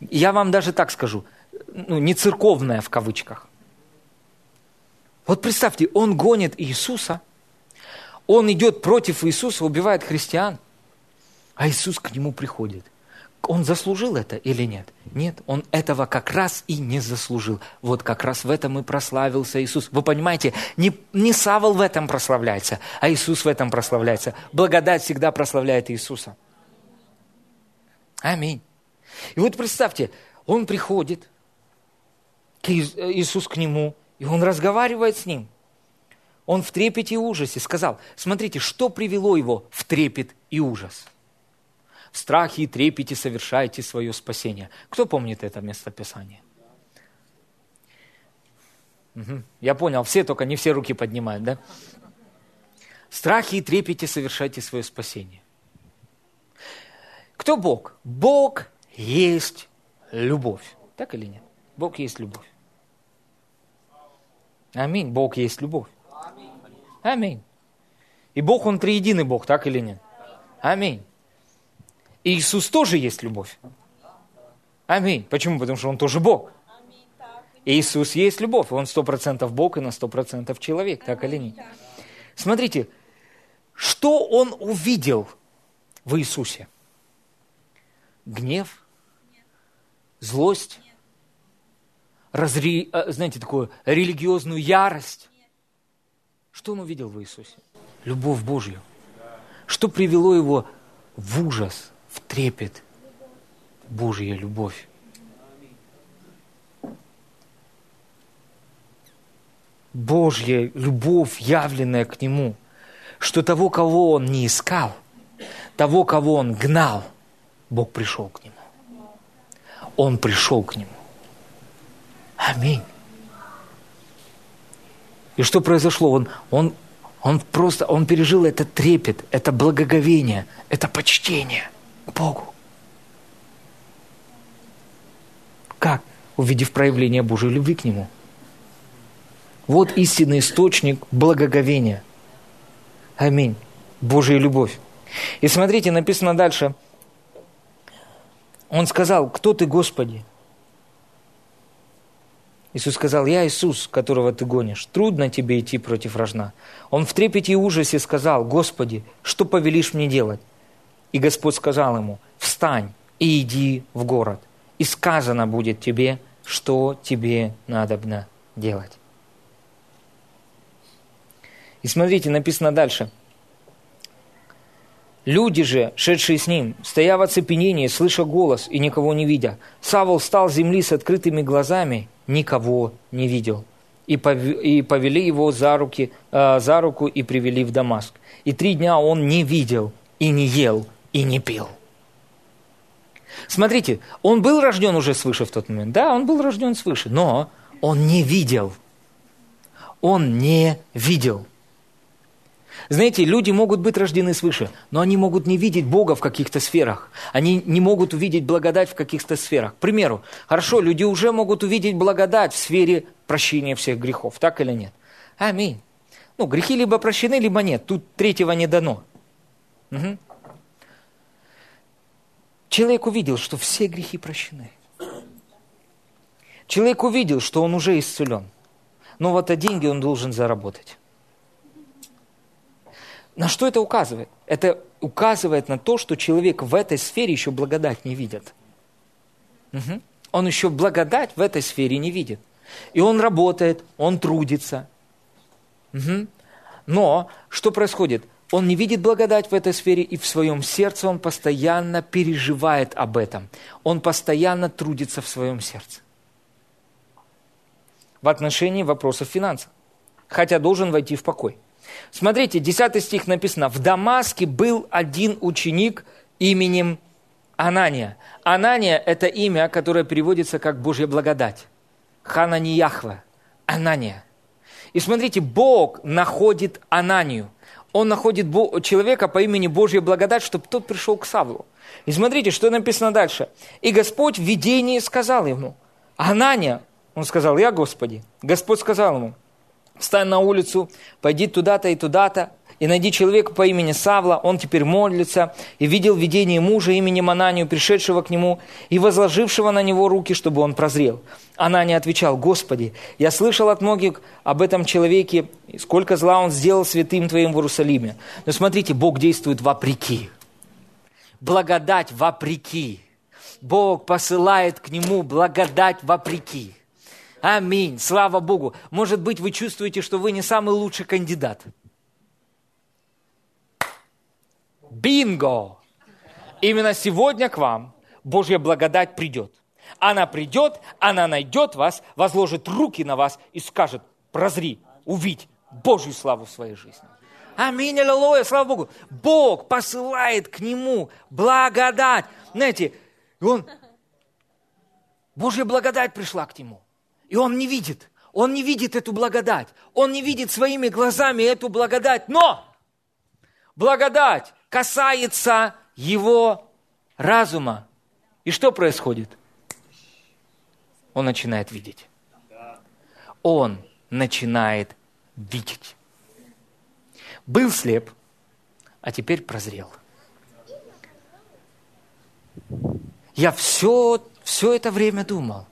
Speaker 1: Я вам даже так скажу – ну, не церковная в кавычках. Вот представьте, он гонит Иисуса, он идет против Иисуса, убивает христиан. А Иисус к нему приходит. Он заслужил это или нет? Нет, он этого как раз и не заслужил. Вот как раз в этом и прославился Иисус. Вы понимаете, не, не Савол в этом прославляется, а Иисус в этом прославляется. Благодать всегда прославляет Иисуса. Аминь. И вот представьте, он приходит, Иисус к нему, и он разговаривает с ним. Он в трепете и ужасе сказал, смотрите, что привело его в трепет и ужас – в страхе и трепете совершайте свое спасение. Кто помнит это местописание? Угу. Я понял, все только не все руки поднимают, да? В страхе и трепете совершайте свое спасение. Кто Бог? Бог есть любовь. Так или нет? Бог есть любовь. Аминь. Бог есть любовь. Аминь. И Бог, Он триединый Бог, так или нет? Аминь. Иисус тоже есть любовь. Аминь. Почему? Потому что Он тоже Бог. Иисус есть любовь. Он сто процентов Бог и на сто процентов человек. Так или нет? Смотрите, что Он увидел в Иисусе? Гнев? Злость? Разри... Э, знаете, такую религиозную ярость? Что Он увидел в Иисусе? Любовь Божью. Что привело Его в ужас – в трепет Божья любовь. Божья любовь, явленная к Нему, что того, кого Он не искал, того, кого Он гнал, Бог пришел к Нему. Он пришел к Нему. Аминь. И что произошло? Он, он, он просто, он пережил этот трепет, это благоговение, это почтение – к Богу. Как? Увидев проявление Божьей любви к Нему. Вот истинный источник благоговения. Аминь. Божья любовь. И смотрите, написано дальше. Он сказал, кто ты, Господи? Иисус сказал, я Иисус, которого ты гонишь. Трудно тебе идти против рожна. Он в трепете и ужасе сказал, Господи, что повелишь мне делать? И Господь сказал ему, встань и иди в город, и сказано будет тебе, что тебе надо делать. И смотрите, написано дальше. Люди же, шедшие с ним, стоя в оцепенении, слыша голос и никого не видя, Савол встал с земли с открытыми глазами, никого не видел. И повели его за, руки, э, за руку и привели в Дамаск. И три дня он не видел и не ел, и не пил. Смотрите, он был рожден уже свыше в тот момент. Да, он был рожден свыше, но он не видел. Он не видел. Знаете, люди могут быть рождены свыше, но они могут не видеть Бога в каких-то сферах. Они не могут увидеть благодать в каких-то сферах. К примеру, хорошо, люди уже могут увидеть благодать в сфере прощения всех грехов, так или нет? Аминь. Ну, грехи либо прощены, либо нет. Тут третьего не дано. Угу. Человек увидел, что все грехи прощены. Человек увидел, что он уже исцелен. Но вот а деньги он должен заработать. На что это указывает? Это указывает на то, что человек в этой сфере еще благодать не видит. Угу. Он еще благодать в этой сфере не видит. И он работает, он трудится. Угу. Но что происходит? он не видит благодать в этой сфере, и в своем сердце он постоянно переживает об этом. Он постоянно трудится в своем сердце. В отношении вопросов финансов. Хотя должен войти в покой. Смотрите, 10 стих написано. В Дамаске был один ученик именем Анания. Анания – это имя, которое переводится как Божья благодать. Хананияхва. Анания. И смотрите, Бог находит Ананию он находит человека по имени Божья благодать, чтобы тот пришел к Савлу. И смотрите, что написано дальше. «И Господь в видении сказал ему, Анания, он сказал, я Господи. Господь сказал ему, встань на улицу, пойди туда-то и туда-то, и найди человека по имени Савла, он теперь молится, и видел видение мужа именем Ананию, пришедшего к нему, и возложившего на него руки, чтобы он прозрел. Анания отвечал, «Господи, я слышал от многих об этом человеке, сколько зла он сделал святым Твоим в Иерусалиме». Но смотрите, Бог действует вопреки. благодать вопреки. Бог посылает к нему благодать вопреки. Аминь. Слава Богу. Может быть, вы чувствуете, что вы не самый лучший кандидат. Бинго! Именно сегодня к вам Божья благодать придет. Она придет, она найдет вас, возложит руки на вас и скажет, прозри, увидь Божью славу в своей жизни. Аминь, аллилуйя, слава Богу. Бог посылает к нему благодать. Знаете, он, Божья благодать пришла к нему. И он не видит, он не видит эту благодать. Он не видит своими глазами эту благодать. Но благодать касается его разума. И что происходит? Он начинает видеть. Он начинает видеть. Был слеп, а теперь прозрел. Я все, все это время думал,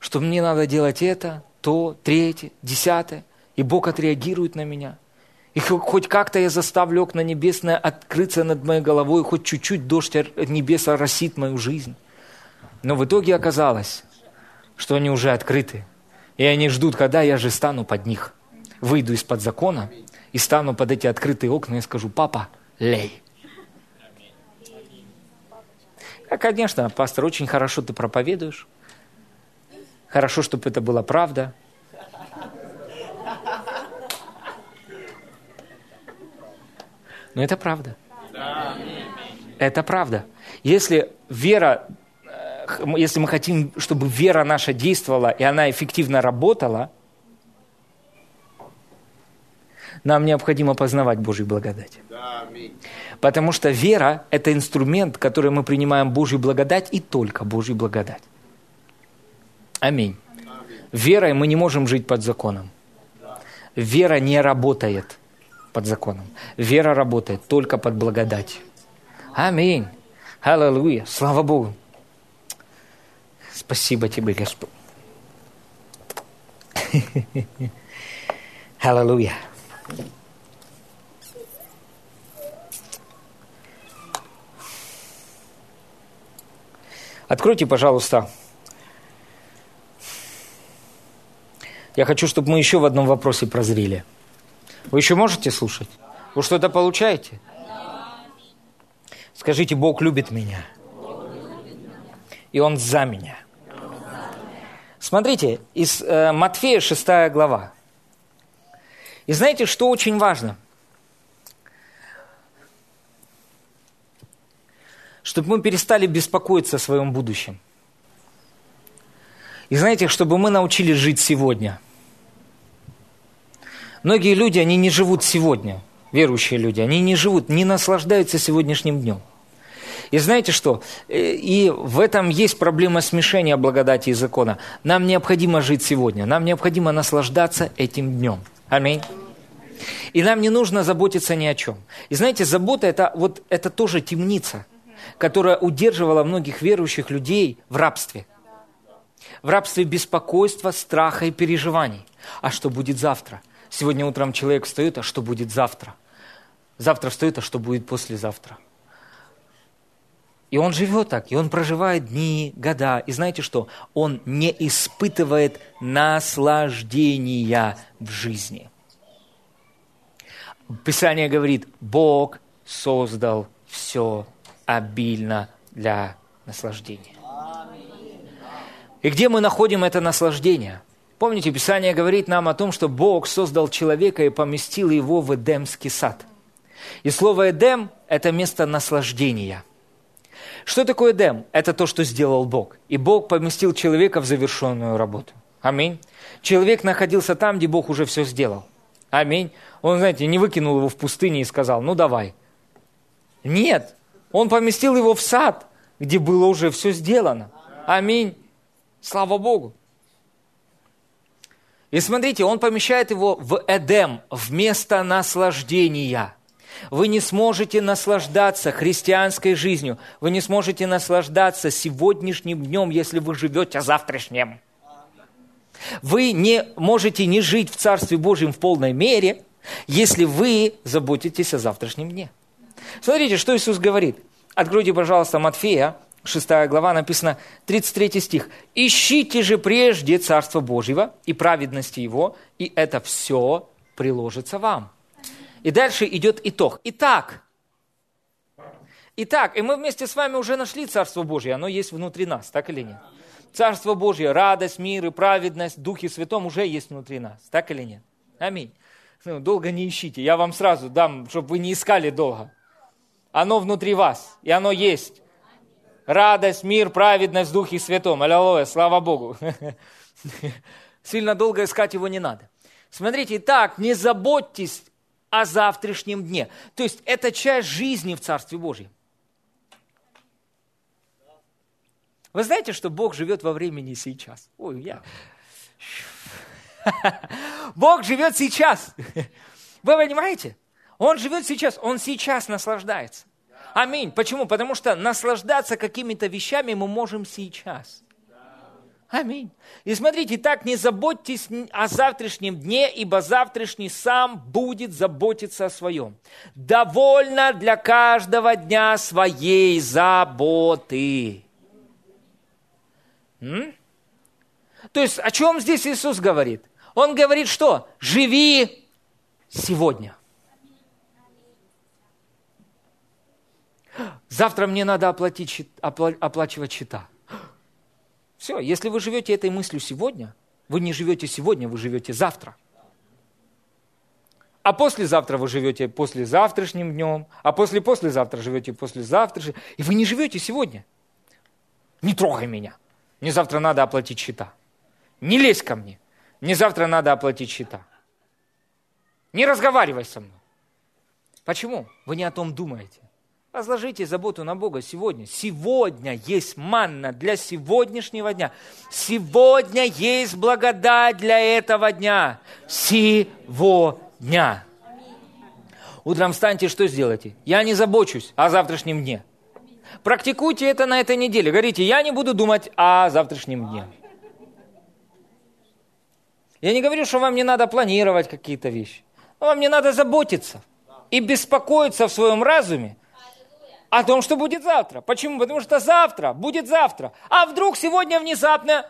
Speaker 1: что мне надо делать это, то, третье, десятое, и Бог отреагирует на меня – и хоть как-то я заставлю окна небесное открыться над моей головой, хоть чуть-чуть дождь небес оросит мою жизнь. Но в итоге оказалось, что они уже открыты. И они ждут, когда я же стану под них. Выйду из-под закона и стану под эти открытые окна и скажу, папа, лей. А, конечно, пастор, очень хорошо ты проповедуешь. Хорошо, чтобы это была правда. Но это правда. Это правда. Если вера, э, если мы хотим, чтобы вера наша действовала и она эффективно работала, нам необходимо познавать Божью благодать. Потому что вера – это инструмент, который мы принимаем Божью благодать и только Божью благодать. Аминь. Верой мы не можем жить под законом. Вера не работает под законом. Вера работает только под благодатью. Аминь. Аллилуйя. Слава Богу. Спасибо тебе, Господь. Аллилуйя. Откройте, пожалуйста. Я хочу, чтобы мы еще в одном вопросе прозрели. Вы еще можете слушать? Вы что-то получаете? Скажите, Бог любит меня. И Он за меня. Смотрите, из э, Матфея 6 глава. И знаете, что очень важно? Чтобы мы перестали беспокоиться о своем будущем. И знаете, чтобы мы научились жить сегодня – Многие люди, они не живут сегодня, верующие люди, они не живут, не наслаждаются сегодняшним днем. И знаете что? Э, и в этом есть проблема смешения благодати и закона. Нам необходимо жить сегодня, нам необходимо наслаждаться этим днем. Аминь. И нам не нужно заботиться ни о чем. И знаете, забота это, вот, это тоже темница, которая удерживала многих верующих людей в рабстве. В рабстве беспокойства, страха и переживаний. А что будет завтра? Сегодня утром человек встает, а что будет завтра? Завтра встает, а что будет послезавтра? И он живет так, и он проживает дни, года. И знаете что? Он не испытывает наслаждения в жизни. Писание говорит, Бог создал все обильно для наслаждения. И где мы находим это наслаждение? Помните, Писание говорит нам о том, что Бог создал человека и поместил его в Эдемский сад. И слово «Эдем» – это место наслаждения. Что такое Эдем? Это то, что сделал Бог. И Бог поместил человека в завершенную работу. Аминь. Человек находился там, где Бог уже все сделал. Аминь. Он, знаете, не выкинул его в пустыне и сказал, ну давай. Нет, он поместил его в сад, где было уже все сделано. Аминь. Слава Богу. И смотрите, он помещает его в Эдем, в место наслаждения. Вы не сможете наслаждаться христианской жизнью, вы не сможете наслаждаться сегодняшним днем, если вы живете завтрашним. Вы не можете не жить в Царстве Божьем в полной мере, если вы заботитесь о завтрашнем дне. Смотрите, что Иисус говорит. Откройте, пожалуйста, Матфея, 6 глава, написано 33 стих. «Ищите же прежде Царство Божьего и праведности Его, и это все приложится вам». И дальше идет итог. Итак, Итак, и мы вместе с вами уже нашли Царство Божье, оно есть внутри нас, так или нет? Царство Божье, радость, мир и праведность, Духе Святом уже есть внутри нас, так или нет? Аминь. Ну, долго не ищите, я вам сразу дам, чтобы вы не искали долго. Оно внутри вас, и оно есть. Радость, мир, праведность в Духе Святом. Аллилуйя, слава Богу. Сильно долго искать его не надо. Смотрите, так, не заботьтесь о завтрашнем дне. То есть это часть жизни в Царстве Божьем. Вы знаете, что Бог живет во времени сейчас? Ой, я... Бог живет сейчас. Вы понимаете? Он живет сейчас, он сейчас наслаждается. Аминь. Почему? Потому что наслаждаться какими-то вещами мы можем сейчас. Аминь. И смотрите, так не заботьтесь о завтрашнем дне, ибо завтрашний сам будет заботиться о своем. Довольно для каждого дня своей заботы. М? То есть о чем здесь Иисус говорит? Он говорит что? Живи сегодня. Завтра мне надо оплатить, оплачивать счета. Все, если вы живете этой мыслью сегодня, вы не живете сегодня, вы живете завтра. А послезавтра вы живете послезавтрашним днем, а после-послезавтра живете послезавтрашним. И вы не живете сегодня. Не трогай меня. Мне завтра надо оплатить счета. Не лезь ко мне. Мне завтра надо оплатить счета. Не разговаривай со мной. Почему? Вы не о том думаете. Возложите заботу на Бога сегодня. Сегодня есть манна для сегодняшнего дня. Сегодня есть благодать для этого дня. Сегодня. Утром встаньте, что сделайте? Я не забочусь о завтрашнем дне. Практикуйте это на этой неделе. Говорите, я не буду думать о завтрашнем дне. Я не говорю, что вам не надо планировать какие-то вещи. Вам не надо заботиться и беспокоиться в своем разуме о том, что будет завтра. Почему? Потому что завтра будет завтра. А вдруг сегодня внезапно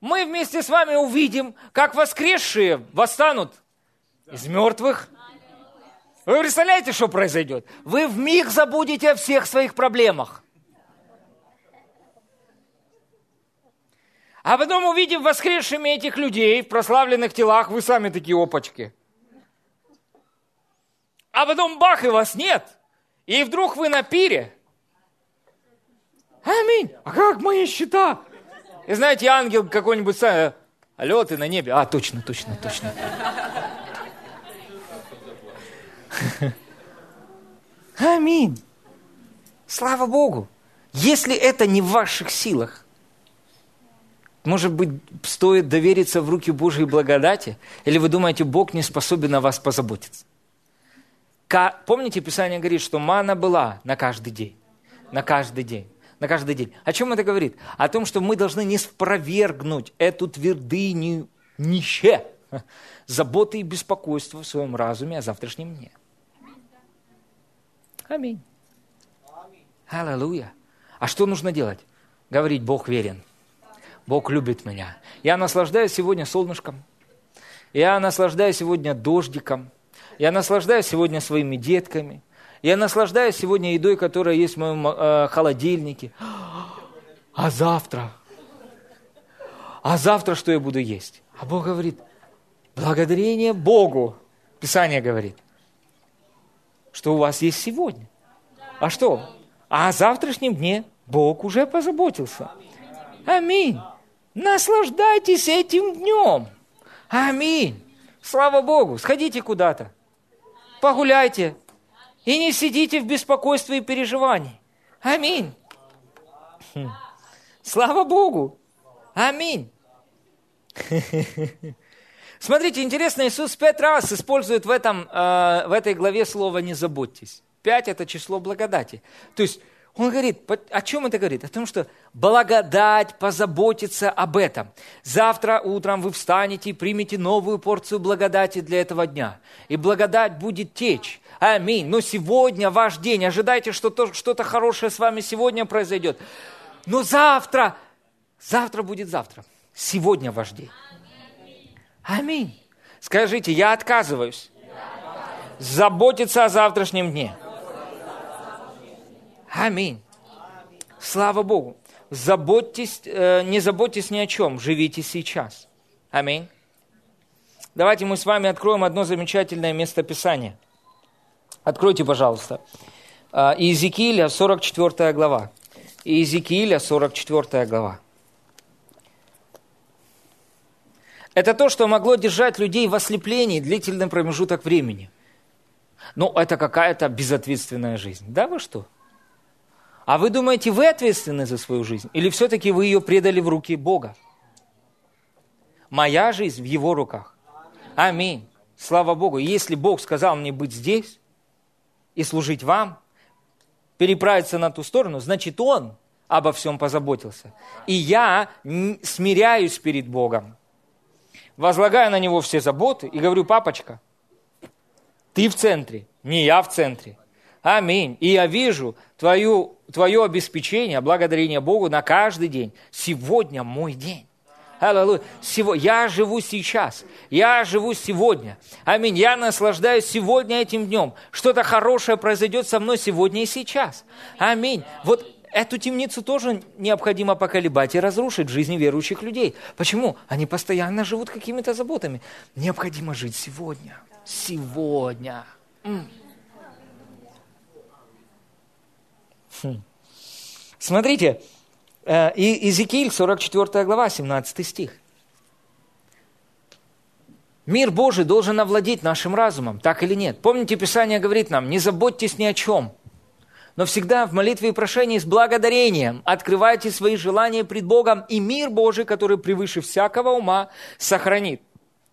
Speaker 1: мы вместе с вами увидим, как воскресшие восстанут из мертвых. Вы представляете, что произойдет? Вы в миг забудете о всех своих проблемах. А потом увидим воскресшими этих людей в прославленных телах, вы сами такие опачки. А потом бах, и вас нет. И вдруг вы на пире. Аминь. А как мои счета? И знаете, ангел какой-нибудь, алло, ты на небе. А, точно, точно, точно. Аминь. Слава Богу. Если это не в ваших силах, может быть, стоит довериться в руки Божьей благодати? Или вы думаете, Бог не способен о вас позаботиться? Помните, Писание говорит, что мана была на каждый день. На каждый день. На каждый день. О чем это говорит? О том, что мы должны не спровергнуть эту твердыню нище заботы и беспокойства в своем разуме о завтрашнем дне. Аминь. Аллилуйя. А что нужно делать? Говорить, Бог верен. Бог любит меня. Я наслаждаюсь сегодня солнышком. Я наслаждаюсь сегодня дождиком. Я наслаждаюсь сегодня своими детками. Я наслаждаюсь сегодня едой, которая есть в моем э, холодильнике. А завтра? А завтра что я буду есть? А Бог говорит, благодарение Богу. Писание говорит, что у вас есть сегодня. А что? А о завтрашнем дне Бог уже позаботился. Аминь. Наслаждайтесь этим днем. Аминь. Слава Богу. Сходите куда-то. Погуляйте. И не сидите в беспокойстве и переживании. Аминь. Хм. Слава Богу. Аминь. Смотрите, интересно, Иисус пять раз использует в, этом, э, в этой главе слово «не заботьтесь». Пять – это число благодати. То есть он говорит, о чем это говорит? О том, что благодать позаботится об этом. Завтра утром вы встанете и примете новую порцию благодати для этого дня. И благодать будет течь. Аминь. Но сегодня ваш день. Ожидайте, что что-то хорошее с вами сегодня произойдет. Но завтра, завтра будет завтра. Сегодня ваш день. Аминь. Скажите, я отказываюсь заботиться о завтрашнем дне. Аминь. Слава Богу. Заботьтесь, э, не заботьтесь ни о чем, живите сейчас. Аминь. Давайте мы с вами откроем одно замечательное местописание. Откройте, пожалуйста. Э, Иезекииля, 44 глава. Иезекииля, 44 глава. Это то, что могло держать людей в ослеплении длительный промежуток времени. Ну, это какая-то безответственная жизнь. Да вы что? А вы думаете, вы ответственны за свою жизнь? Или все-таки вы ее предали в руки Бога? Моя жизнь в Его руках. Аминь. Слава Богу. Если Бог сказал мне быть здесь и служить вам, переправиться на ту сторону, значит, Он обо всем позаботился. И я смиряюсь перед Богом, возлагаю на Него все заботы и говорю, папочка, ты в центре, не я в центре. Аминь. И я вижу твою, твое обеспечение, благодарение Богу на каждый день. Сегодня мой день. Аллилуйя. Я живу сейчас. Я живу сегодня. Аминь. Я наслаждаюсь сегодня этим днем. Что-то хорошее произойдет со мной сегодня и сейчас. Аминь. Вот эту темницу тоже необходимо поколебать и разрушить в жизни верующих людей. Почему? Они постоянно живут какими-то заботами. Необходимо жить сегодня. Сегодня. М. Хм. Смотрите, э, Иезекииль, 44 глава, 17 стих. Мир Божий должен овладеть нашим разумом, так или нет? Помните, Писание говорит нам, не заботьтесь ни о чем, но всегда в молитве и прошении с благодарением открывайте свои желания пред Богом, и мир Божий, который превыше всякого ума, сохранит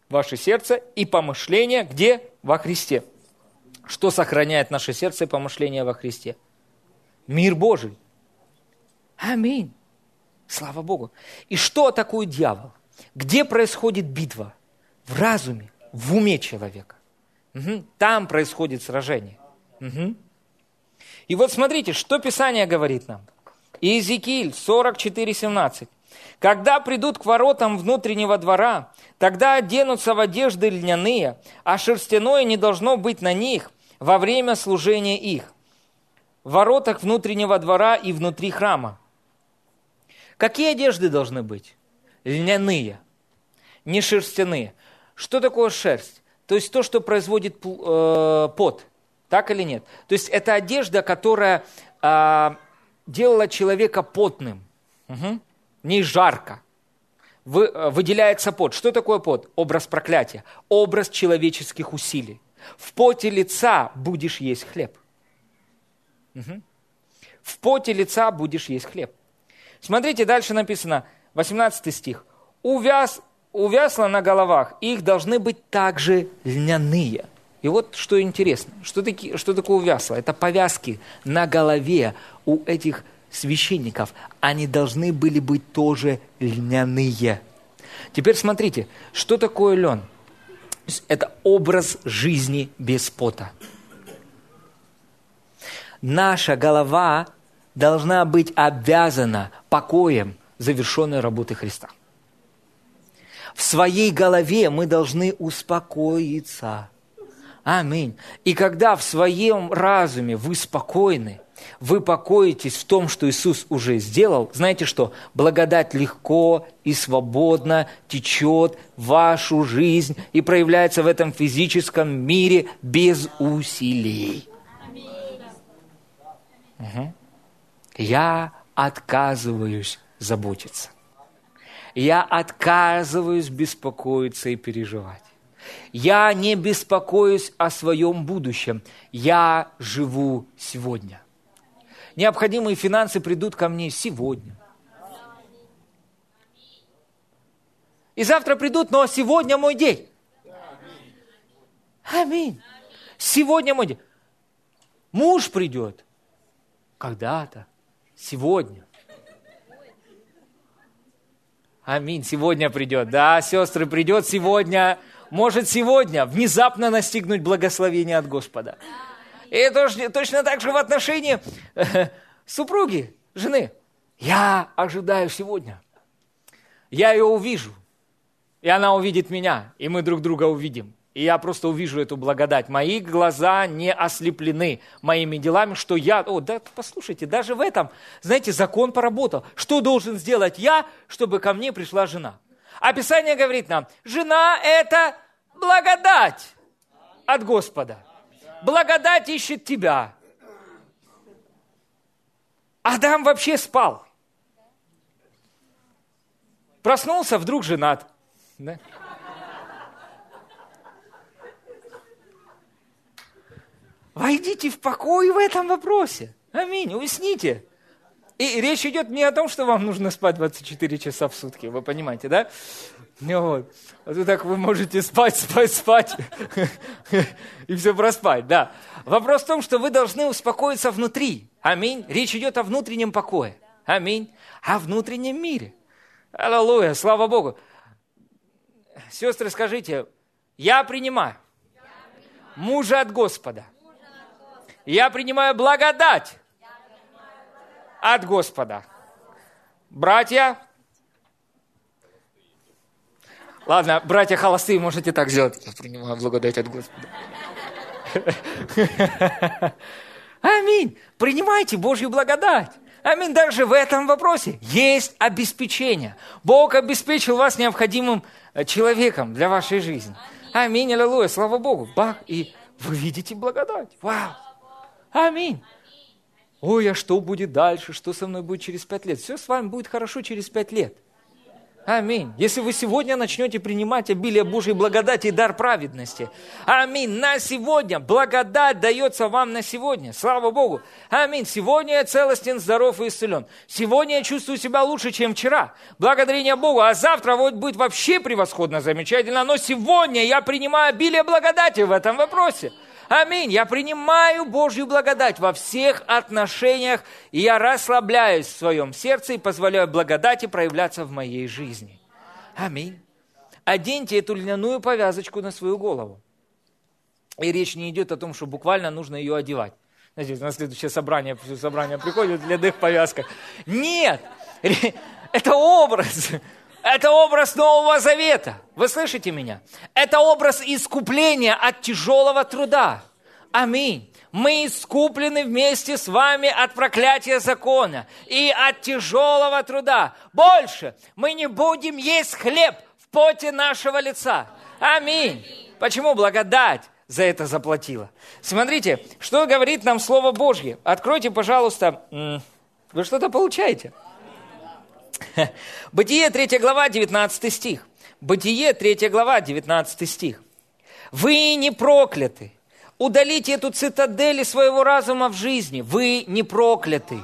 Speaker 1: ваше сердце и помышления где? Во Христе. Что сохраняет наше сердце и помышления во Христе? Мир Божий. Аминь. Слава Богу. И что атакует дьявол? Где происходит битва? В разуме, в уме человека. Угу. Там происходит сражение. Угу. И вот смотрите, что Писание говорит нам. Иезекииль 44, 17. Когда придут к воротам внутреннего двора, тогда оденутся в одежды льняные, а шерстяное не должно быть на них во время служения их в воротах внутреннего двора и внутри храма. Какие одежды должны быть? Льняные, не шерстяные. Что такое шерсть? То есть то, что производит э, пот. Так или нет? То есть это одежда, которая э, делала человека потным. Угу. Не жарко. Вы, э, выделяется пот. Что такое пот? Образ проклятия. Образ человеческих усилий. В поте лица будешь есть хлеб. Угу. В поте лица будешь есть хлеб. Смотрите, дальше написано, 18 стих. Увяз, увясло на головах, их должны быть также льняные. И вот что интересно, что, таки, что такое увясло? Это повязки на голове у этих священников. Они должны были быть тоже льняные. Теперь смотрите, что такое лен? Это образ жизни без пота наша голова должна быть обвязана покоем завершенной работы Христа. В своей голове мы должны успокоиться. Аминь. И когда в своем разуме вы спокойны, вы покоитесь в том, что Иисус уже сделал, знаете что? Благодать легко и свободно течет в вашу жизнь и проявляется в этом физическом мире без усилий. Угу. Я отказываюсь заботиться. Я отказываюсь беспокоиться и переживать. Я не беспокоюсь о своем будущем. Я живу сегодня. Необходимые финансы придут ко мне сегодня. И завтра придут, но сегодня мой день. Аминь. Сегодня мой день. Муж придет когда-то, сегодня. Аминь. Сегодня придет. Да, сестры, придет сегодня. Может сегодня внезапно настигнуть благословение от Господа. И тоже, точно так же в отношении э, супруги, жены. Я ожидаю сегодня. Я ее увижу. И она увидит меня. И мы друг друга увидим. И я просто увижу эту благодать. Мои глаза не ослеплены моими делами, что я... О, да послушайте, даже в этом, знаете, закон поработал. Что должен сделать я, чтобы ко мне пришла жена? Описание говорит нам, жена – это благодать от Господа. Благодать ищет тебя. Адам вообще спал. Проснулся, вдруг женат. Да? Войдите в покой в этом вопросе. Аминь. Уясните. И речь идет не о том, что вам нужно спать 24 часа в сутки, вы понимаете, да? Вот. А то так вы можете спать, спать, спать и все проспать, да. Вопрос в том, что вы должны успокоиться внутри. Аминь. Речь идет о внутреннем покое. Аминь. О внутреннем мире. Аллилуйя, слава Богу. Сестры, скажите, я принимаю мужа от Господа. Я принимаю благодать от Господа. Братья, ладно, братья холостые, можете так сделать. Я принимаю благодать от Господа. Аминь. Принимайте Божью благодать. Аминь. Даже в этом вопросе есть обеспечение. Бог обеспечил вас необходимым э, человеком для вашей жизни. Аминь. Аллилуйя. Слава Богу. Бах. И вы видите благодать. Вау. Аминь ой, а что будет дальше, что со мной будет через пять лет? Все с вами будет хорошо через пять лет. Аминь. Если вы сегодня начнете принимать обилие Божьей благодати и дар праведности. Аминь. На сегодня. Благодать дается вам на сегодня. Слава Богу. Аминь. Сегодня я целостен, здоров и исцелен. Сегодня я чувствую себя лучше, чем вчера. Благодарение Богу. А завтра вот будет вообще превосходно, замечательно. Но сегодня я принимаю обилие благодати в этом вопросе. Аминь. Я принимаю Божью благодать во всех отношениях, и я расслабляюсь в своем сердце и позволяю благодати проявляться в моей жизни. Аминь. Оденьте эту льняную повязочку на свою голову. И речь не идет о том, что буквально нужно ее одевать. Знаете, на следующее собрание, собрание приходит в льняных повязках. Нет! Это образ. Это образ Нового Завета. Вы слышите меня? Это образ искупления от тяжелого труда. Аминь. Мы искуплены вместе с вами от проклятия закона и от тяжелого труда. Больше мы не будем есть хлеб в поте нашего лица. Аминь. Почему благодать за это заплатила? Смотрите, что говорит нам Слово Божье. Откройте, пожалуйста, вы что-то получаете? Бытие 3 глава, 19 стих. Бытие 3 глава, 19 стих. «Вы не прокляты. Удалите эту цитадель своего разума в жизни. Вы не прокляты.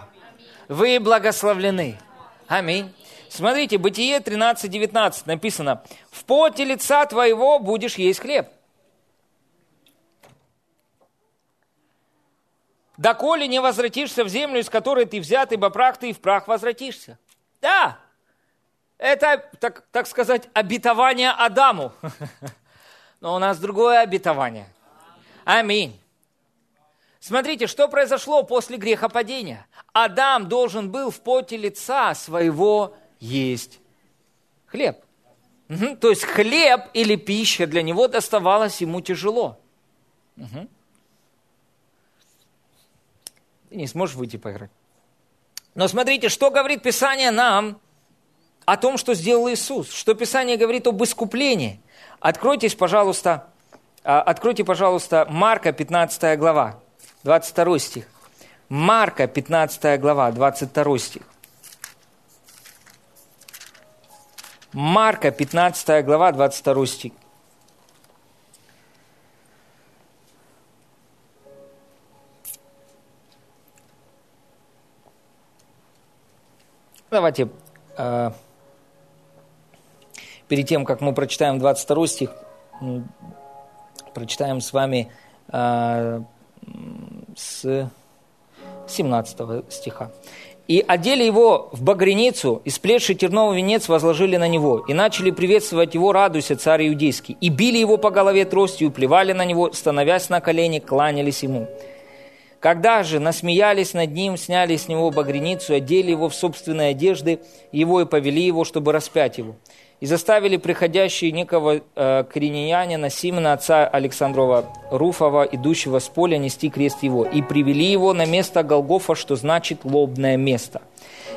Speaker 1: Вы благословлены». Аминь. Смотрите, Бытие 13, 19 написано, «В поте лица твоего будешь есть хлеб». «Доколе не возвратишься в землю, из которой ты взят, ибо прах ты и в прах возвратишься». Да, это, так, так сказать, обетование Адаму. Но у нас другое обетование. Аминь. Смотрите, что произошло после грехопадения. Адам должен был в поте лица своего есть хлеб. Угу. То есть хлеб или пища для него доставалась ему тяжело. Угу. Ты не сможешь выйти поиграть. Но смотрите, что говорит Писание нам о том, что сделал Иисус, что Писание говорит об искуплении. Откройтесь, пожалуйста, а, откройте, пожалуйста, Марка 15 глава, 22 стих. Марка 15 глава, 22 стих. Марка 15 глава, 22 стих. Давайте э, перед тем, как мы прочитаем 22 стих, прочитаем с вами э, с 17 стиха. «И одели его в багряницу, и сплетший терновый венец возложили на него, и начали приветствовать его, радуйся, царь иудейский, и били его по голове тростью, плевали на него, становясь на колени, кланялись ему. Когда же насмеялись над ним, сняли с него багряницу, одели его в собственные одежды, его и повели его, чтобы распять его. И заставили приходящие некого э, коренянина Симона, отца Александрова Руфова, идущего с поля, нести крест его. И привели его на место Голгофа, что значит лобное место.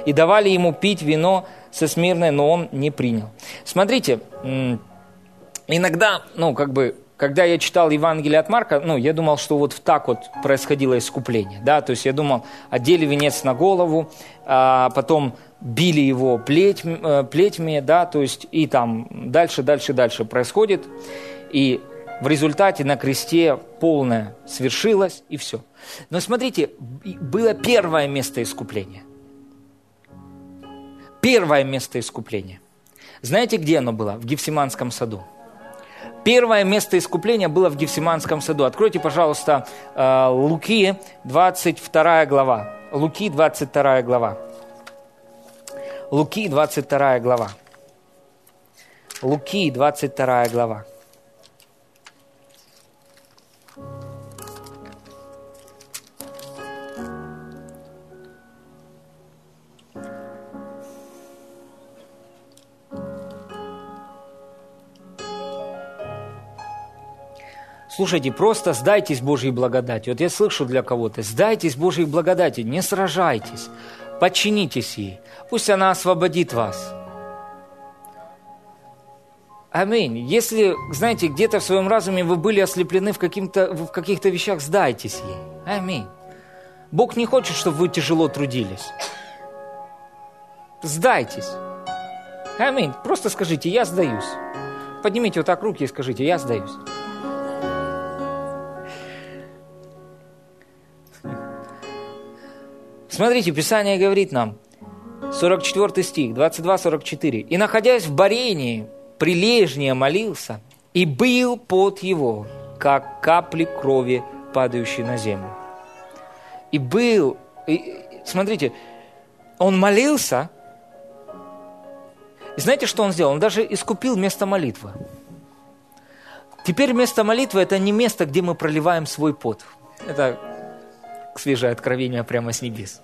Speaker 1: И давали ему пить вино со смирной, но он не принял. Смотрите, иногда, ну, как бы, когда я читал Евангелие от Марка, ну, я думал, что вот так вот происходило искупление, да, то есть я думал, одели венец на голову, а потом били его плеть, э, плетьми, да, то есть и там дальше, дальше, дальше происходит, и в результате на кресте полное свершилось, и все. Но смотрите, было первое место искупления. Первое место искупления. Знаете, где оно было? В Гефсиманском саду. Первое место искупления было в Гефсиманском саду. Откройте, пожалуйста, э, Луки, 22 глава. Луки, 22 глава. Луки, 22 глава. Луки, 22 глава. Слушайте, просто сдайтесь Божьей благодати. Вот я слышу для кого-то, сдайтесь Божьей благодати, не сражайтесь, подчинитесь ей. Пусть она освободит вас. Аминь. Если, знаете, где-то в своем разуме вы были ослеплены в, в каких-то вещах, сдайтесь ей. Аминь. Бог не хочет, чтобы вы тяжело трудились. Сдайтесь. Аминь. Просто скажите, я сдаюсь. Поднимите вот так руки и скажите, я сдаюсь. Смотрите, Писание говорит нам, 44 стих, 22-44. «И, находясь в Барении, прилежнее молился, и был под его, как капли крови, падающие на землю». И был, и, смотрите, он молился, и знаете, что он сделал? Он даже искупил место молитвы. Теперь место молитвы – это не место, где мы проливаем свой пот. Это свежее откровение прямо с небес.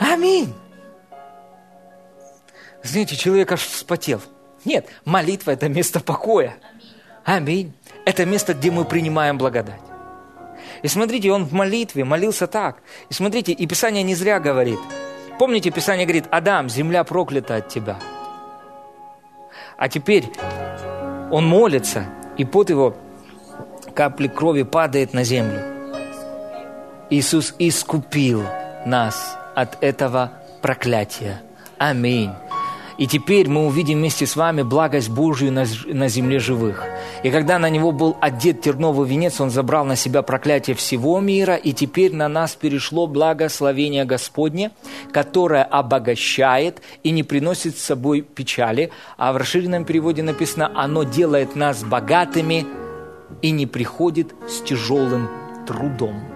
Speaker 1: Аминь. Знаете, человек аж вспотел. Нет, молитва – это место покоя. Аминь. Это место, где мы принимаем благодать. И смотрите, он в молитве молился так. И смотрите, и Писание не зря говорит. Помните, Писание говорит, Адам, земля проклята от тебя. А теперь он молится, и под его капли крови падает на землю. Иисус искупил нас от этого проклятия. Аминь. И теперь мы увидим вместе с вами благость Божию на, на земле живых. И когда на него был одет терновый венец, он забрал на себя проклятие всего мира, и теперь на нас перешло благословение Господне, которое обогащает и не приносит с собой печали, а в расширенном переводе написано «оно делает нас богатыми и не приходит с тяжелым трудом».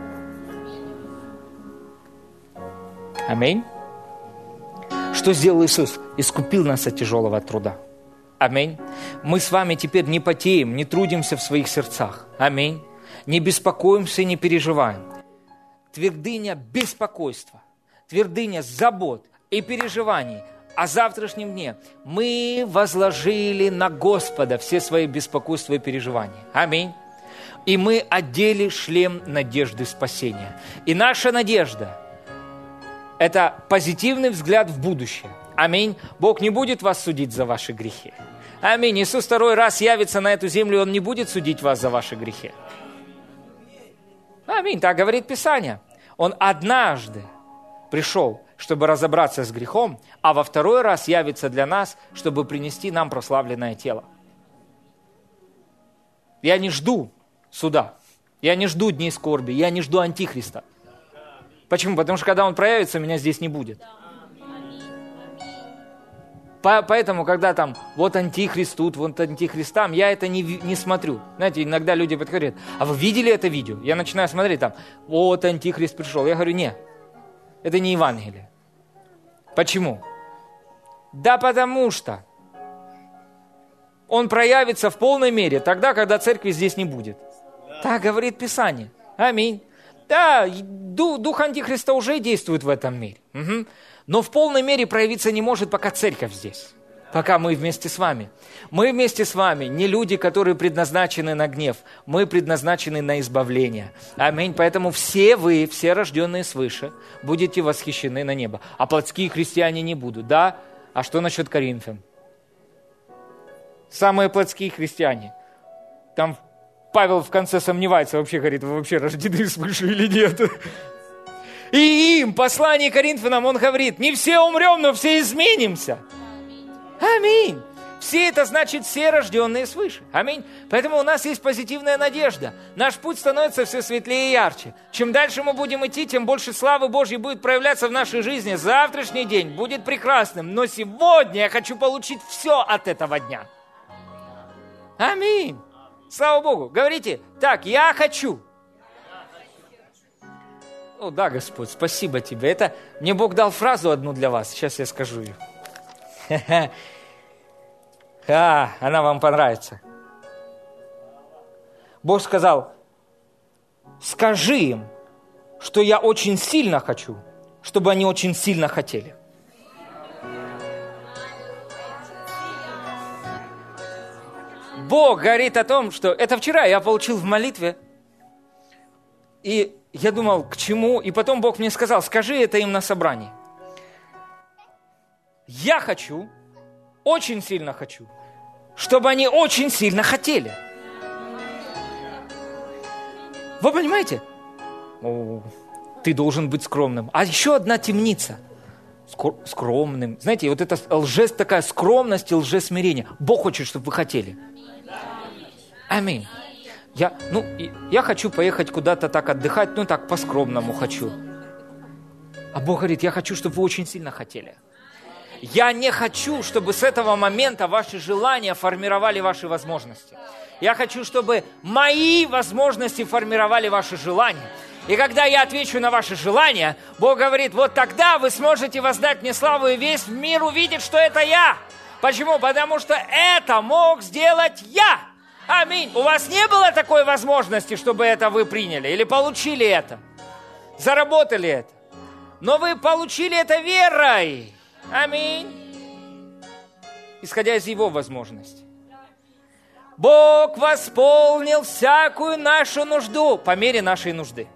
Speaker 1: Аминь. Что сделал Иисус? Искупил нас от тяжелого труда. Аминь. Мы с вами теперь не потеем, не трудимся в своих сердцах. Аминь. Не беспокоимся и не переживаем. Твердыня беспокойства, твердыня забот и переживаний о завтрашнем дне. Мы возложили на Господа все свои беспокойства и переживания. Аминь. И мы одели шлем надежды спасения. И наша надежда – это позитивный взгляд в будущее. Аминь. Бог не будет вас судить за ваши грехи. Аминь. Иисус второй раз явится на эту землю, Он не будет судить вас за ваши грехи. Аминь. Так говорит Писание. Он однажды пришел, чтобы разобраться с грехом, а во второй раз явится для нас, чтобы принести нам прославленное тело. Я не жду суда. Я не жду дней скорби. Я не жду антихриста. Почему? Потому что когда он проявится, меня здесь не будет. По, поэтому, когда там вот антихрист тут, вот антихрист там, я это не, не смотрю. Знаете, иногда люди подходят, а вы видели это видео? Я начинаю смотреть там, вот антихрист пришел. Я говорю, нет, это не Евангелие. Почему? Да потому что он проявится в полной мере тогда, когда церкви здесь не будет. Так говорит Писание. Аминь. Да, дух Антихриста уже действует в этом мире. Угу. Но в полной мере проявиться не может, пока церковь здесь. Пока мы вместе с вами. Мы вместе с вами не люди, которые предназначены на гнев. Мы предназначены на избавление. Аминь. Поэтому все вы, все рожденные свыше, будете восхищены на небо. А плотские христиане не будут. Да? А что насчет Коринфян? Самые плотские христиане. Там Павел в конце сомневается, вообще говорит, вы вообще рождены свыше или нет. И им, послание Коринфянам, он говорит, не все умрем, но все изменимся. Аминь. Все это значит все рожденные свыше. Аминь. Поэтому у нас есть позитивная надежда. Наш путь становится все светлее и ярче. Чем дальше мы будем идти, тем больше славы Божьей будет проявляться в нашей жизни. Завтрашний день будет прекрасным. Но сегодня я хочу получить все от этого дня. Аминь. Слава Богу. Говорите, так, я хочу. О, да, Господь, спасибо тебе. Это мне Бог дал фразу одну для вас. Сейчас я скажу ее. А, она вам понравится. Бог сказал, скажи им, что я очень сильно хочу, чтобы они очень сильно хотели. Бог говорит о том, что это вчера я получил в молитве. И я думал, к чему? И потом Бог мне сказал, скажи это им на собрании. Я хочу, очень сильно хочу, чтобы они очень сильно хотели. Вы понимаете? О, ты должен быть скромным. А еще одна темница. Скромным. Знаете, вот это лжесть такая скромность и лжесмирение. Бог хочет, чтобы вы хотели. Аминь. Я, ну, я хочу поехать куда-то так отдыхать, ну так по-скромному хочу. А Бог говорит, я хочу, чтобы вы очень сильно хотели. Я не хочу, чтобы с этого момента ваши желания формировали ваши возможности. Я хочу, чтобы мои возможности формировали ваши желания. И когда я отвечу на ваши желания, Бог говорит, вот тогда вы сможете воздать мне славу, и весь мир увидит, что это я. Почему? Потому что это мог сделать я. Аминь. У вас не было такой возможности, чтобы это вы приняли или получили это? Заработали это? Но вы получили это верой. Аминь. Исходя из его возможностей. Бог восполнил всякую нашу нужду по мере нашей нужды.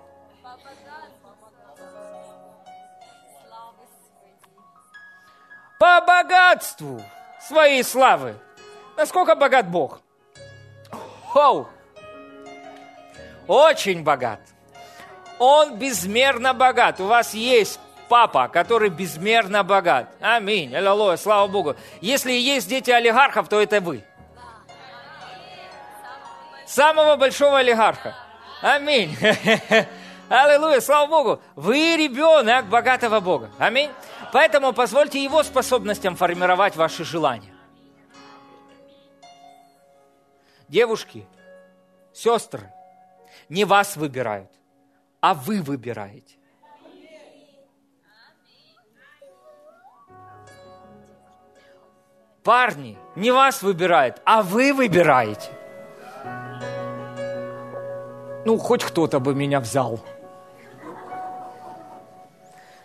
Speaker 1: По богатству своей славы. Насколько богат Бог? Хоу! Очень богат. Он безмерно богат. У вас есть папа, который безмерно богат. Аминь. Аллилуйя, слава Богу. Если есть дети олигархов, то это вы. Самого большого олигарха. Аминь. Аллилуйя, слава Богу. Вы ребенок богатого Бога. Аминь. Поэтому позвольте его способностям формировать ваши желания. Девушки, сестры, не вас выбирают, а вы выбираете. Парни, не вас выбирают, а вы выбираете. Ну, хоть кто-то бы меня взял.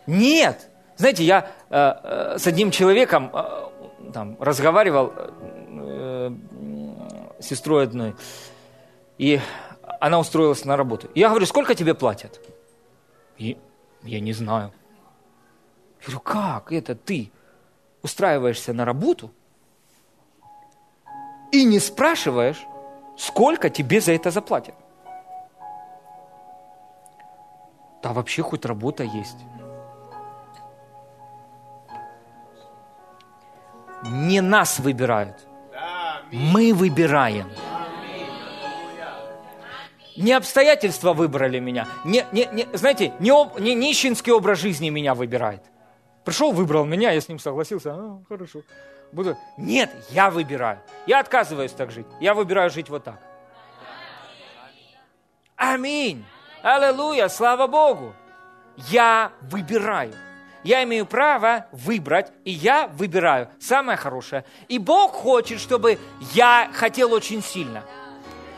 Speaker 1: Нет. Знаете, я э, э, с одним человеком э, там, разговаривал, э, сестрой одной, и она устроилась на работу. Я говорю, сколько тебе платят? И я не знаю. Я говорю, как это ты устраиваешься на работу и не спрашиваешь, сколько тебе за это заплатят? Да вообще хоть работа есть. Не нас выбирают – мы выбираем. Не обстоятельства выбрали меня. Не, не, не, знаете, не, не нищенский образ жизни меня выбирает. Пришел, выбрал меня, я с ним согласился. А, хорошо. Буду... Нет, я выбираю. Я отказываюсь так жить. Я выбираю жить вот так. Аминь. Аллилуйя, слава Богу. Я выбираю. Я имею право выбрать, и я выбираю самое хорошее. И Бог хочет, чтобы я хотел очень сильно.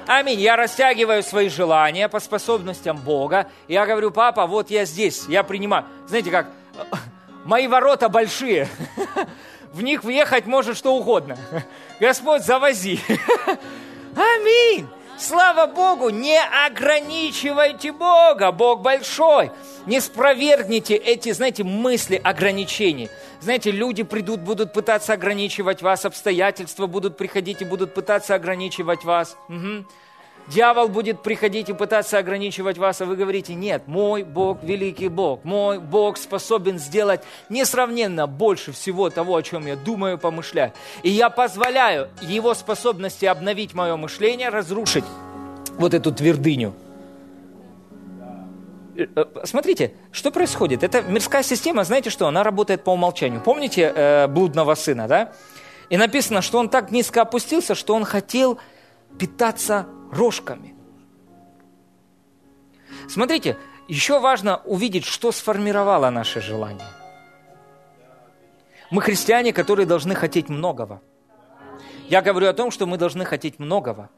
Speaker 1: Аминь. Я растягиваю свои желания по способностям Бога. Я говорю, папа, вот я здесь, я принимаю. Знаете как, мои ворота большие. В них въехать может что угодно. Господь, завози. Аминь. Слава Богу, не ограничивайте Бога, Бог большой. Не спровергните эти, знаете, мысли ограничений. Знаете, люди придут, будут пытаться ограничивать вас, обстоятельства будут приходить и будут пытаться ограничивать вас. Угу. Дьявол будет приходить и пытаться ограничивать вас, а вы говорите, нет, мой Бог великий Бог, мой Бог способен сделать несравненно больше всего того, о чем я думаю, помышляю. И я позволяю Его способности обновить мое мышление, разрушить вот эту твердыню. Э, э, смотрите, что происходит? Это мирская система, знаете что, она работает по умолчанию. Помните э, блудного сына, да? И написано, что он так низко опустился, что он хотел питаться рожками. Смотрите, еще важно увидеть, что сформировало наше желание. Мы христиане, которые должны хотеть многого. Я говорю о том, что мы должны хотеть многого.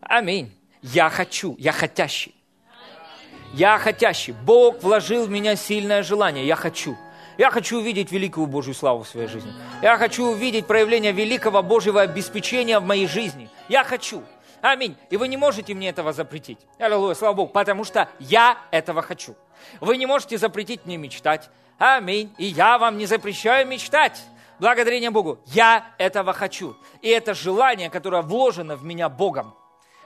Speaker 1: Аминь. Я хочу, я хотящий. Я хотящий. Бог вложил в меня сильное желание. Я хочу. Я хочу увидеть великую Божью славу в своей жизни. Я хочу увидеть проявление великого Божьего обеспечения в моей жизни. Я хочу. Аминь. И вы не можете мне этого запретить. Аллилуйя, слава Богу, потому что я этого хочу. Вы не можете запретить мне мечтать. Аминь. И я вам не запрещаю мечтать. Благодарение Богу. Я этого хочу. И это желание, которое вложено в меня Богом.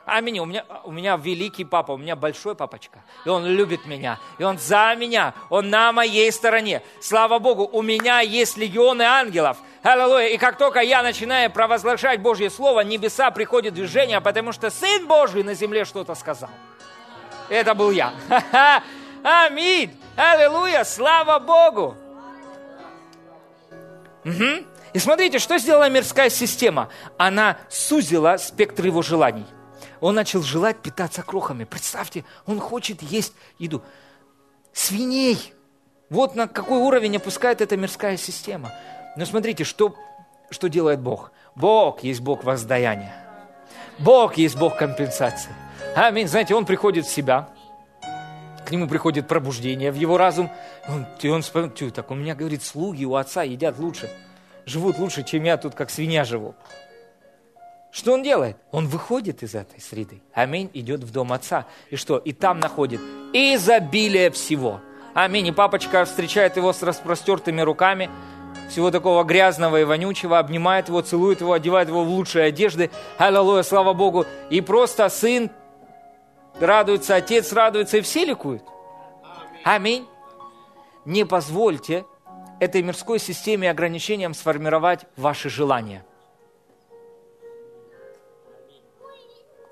Speaker 1: Аминь. У меня, у меня великий папа, у меня большой папочка. И он любит меня. И он за меня. Он на моей стороне. Слава Богу, у меня есть легионы ангелов. Аллилуйя. И как только я начинаю провозглашать Божье Слово, небеса приходят в движение, потому что Сын Божий на земле что-то сказал. Это был я. Аминь. Аллилуйя. Слава Богу. Угу. И смотрите, что сделала мирская система. Она сузила спектр его желаний он начал желать питаться крохами. Представьте, он хочет есть еду. Свиней. Вот на какой уровень опускает эта мирская система. Но смотрите, что, что делает Бог. Бог есть Бог воздаяния. Бог есть Бог компенсации. Аминь. Знаете, он приходит в себя, к нему приходит пробуждение в его разум. Он, и он вспоминает, так у меня, говорит, слуги у отца едят лучше, живут лучше, чем я тут, как свинья живу. Что он делает? Он выходит из этой среды. Аминь. Идет в дом отца. И что? И там находит изобилие всего. Аминь. И папочка встречает его с распростертыми руками, всего такого грязного и вонючего, обнимает его, целует его, одевает его в лучшие одежды. Аллилуйя, слава Богу. И просто сын радуется, отец радуется, и все ликуют. Аминь. Не позвольте этой мирской системе ограничениям сформировать ваши желания.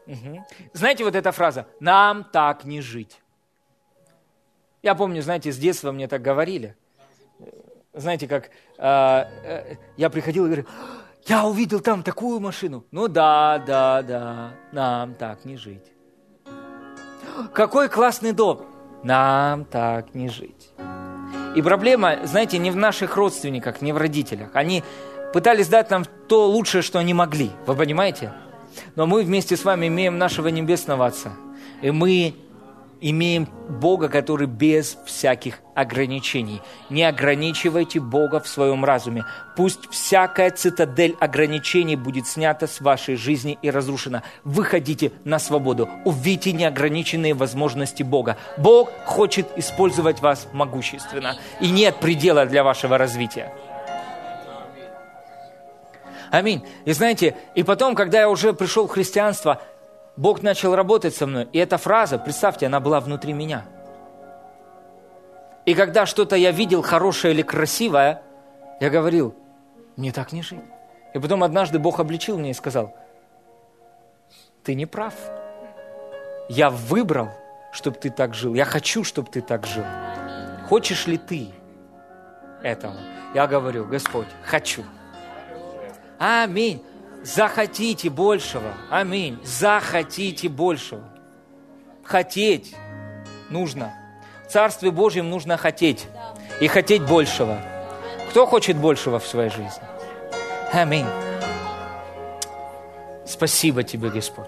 Speaker 1: Угу. Знаете вот эта фраза «нам так не жить». Я помню, знаете, с детства мне так говорили. Знаете, как э, э, я приходил и говорю, я увидел там такую машину. Ну да, да, да, нам так не жить. Какой классный дом. Нам так не жить. И проблема, знаете, не в наших родственниках, не в родителях. Они пытались дать нам то лучшее, что они могли. Вы понимаете? Но мы вместе с вами имеем нашего Небесного Отца. И мы имеем Бога, который без всяких ограничений. Не ограничивайте Бога в своем разуме. Пусть всякая цитадель ограничений будет снята с вашей жизни и разрушена. Выходите на свободу. Увидите неограниченные возможности Бога. Бог хочет использовать вас могущественно. И нет предела для вашего развития. Аминь. И знаете, и потом, когда я уже пришел в христианство, Бог начал работать со мной. И эта фраза, представьте, она была внутри меня. И когда что-то я видел хорошее или красивое, я говорил, мне так не жить. И потом однажды Бог обличил меня и сказал, ты не прав. Я выбрал, чтобы ты так жил. Я хочу, чтобы ты так жил. Хочешь ли ты этого? Я говорю, Господь, хочу. Аминь. Захотите большего. Аминь. Захотите большего. Хотеть нужно. В Царстве Божьем нужно хотеть. И хотеть большего. Кто хочет большего в своей жизни? Аминь. Спасибо Тебе, Господь.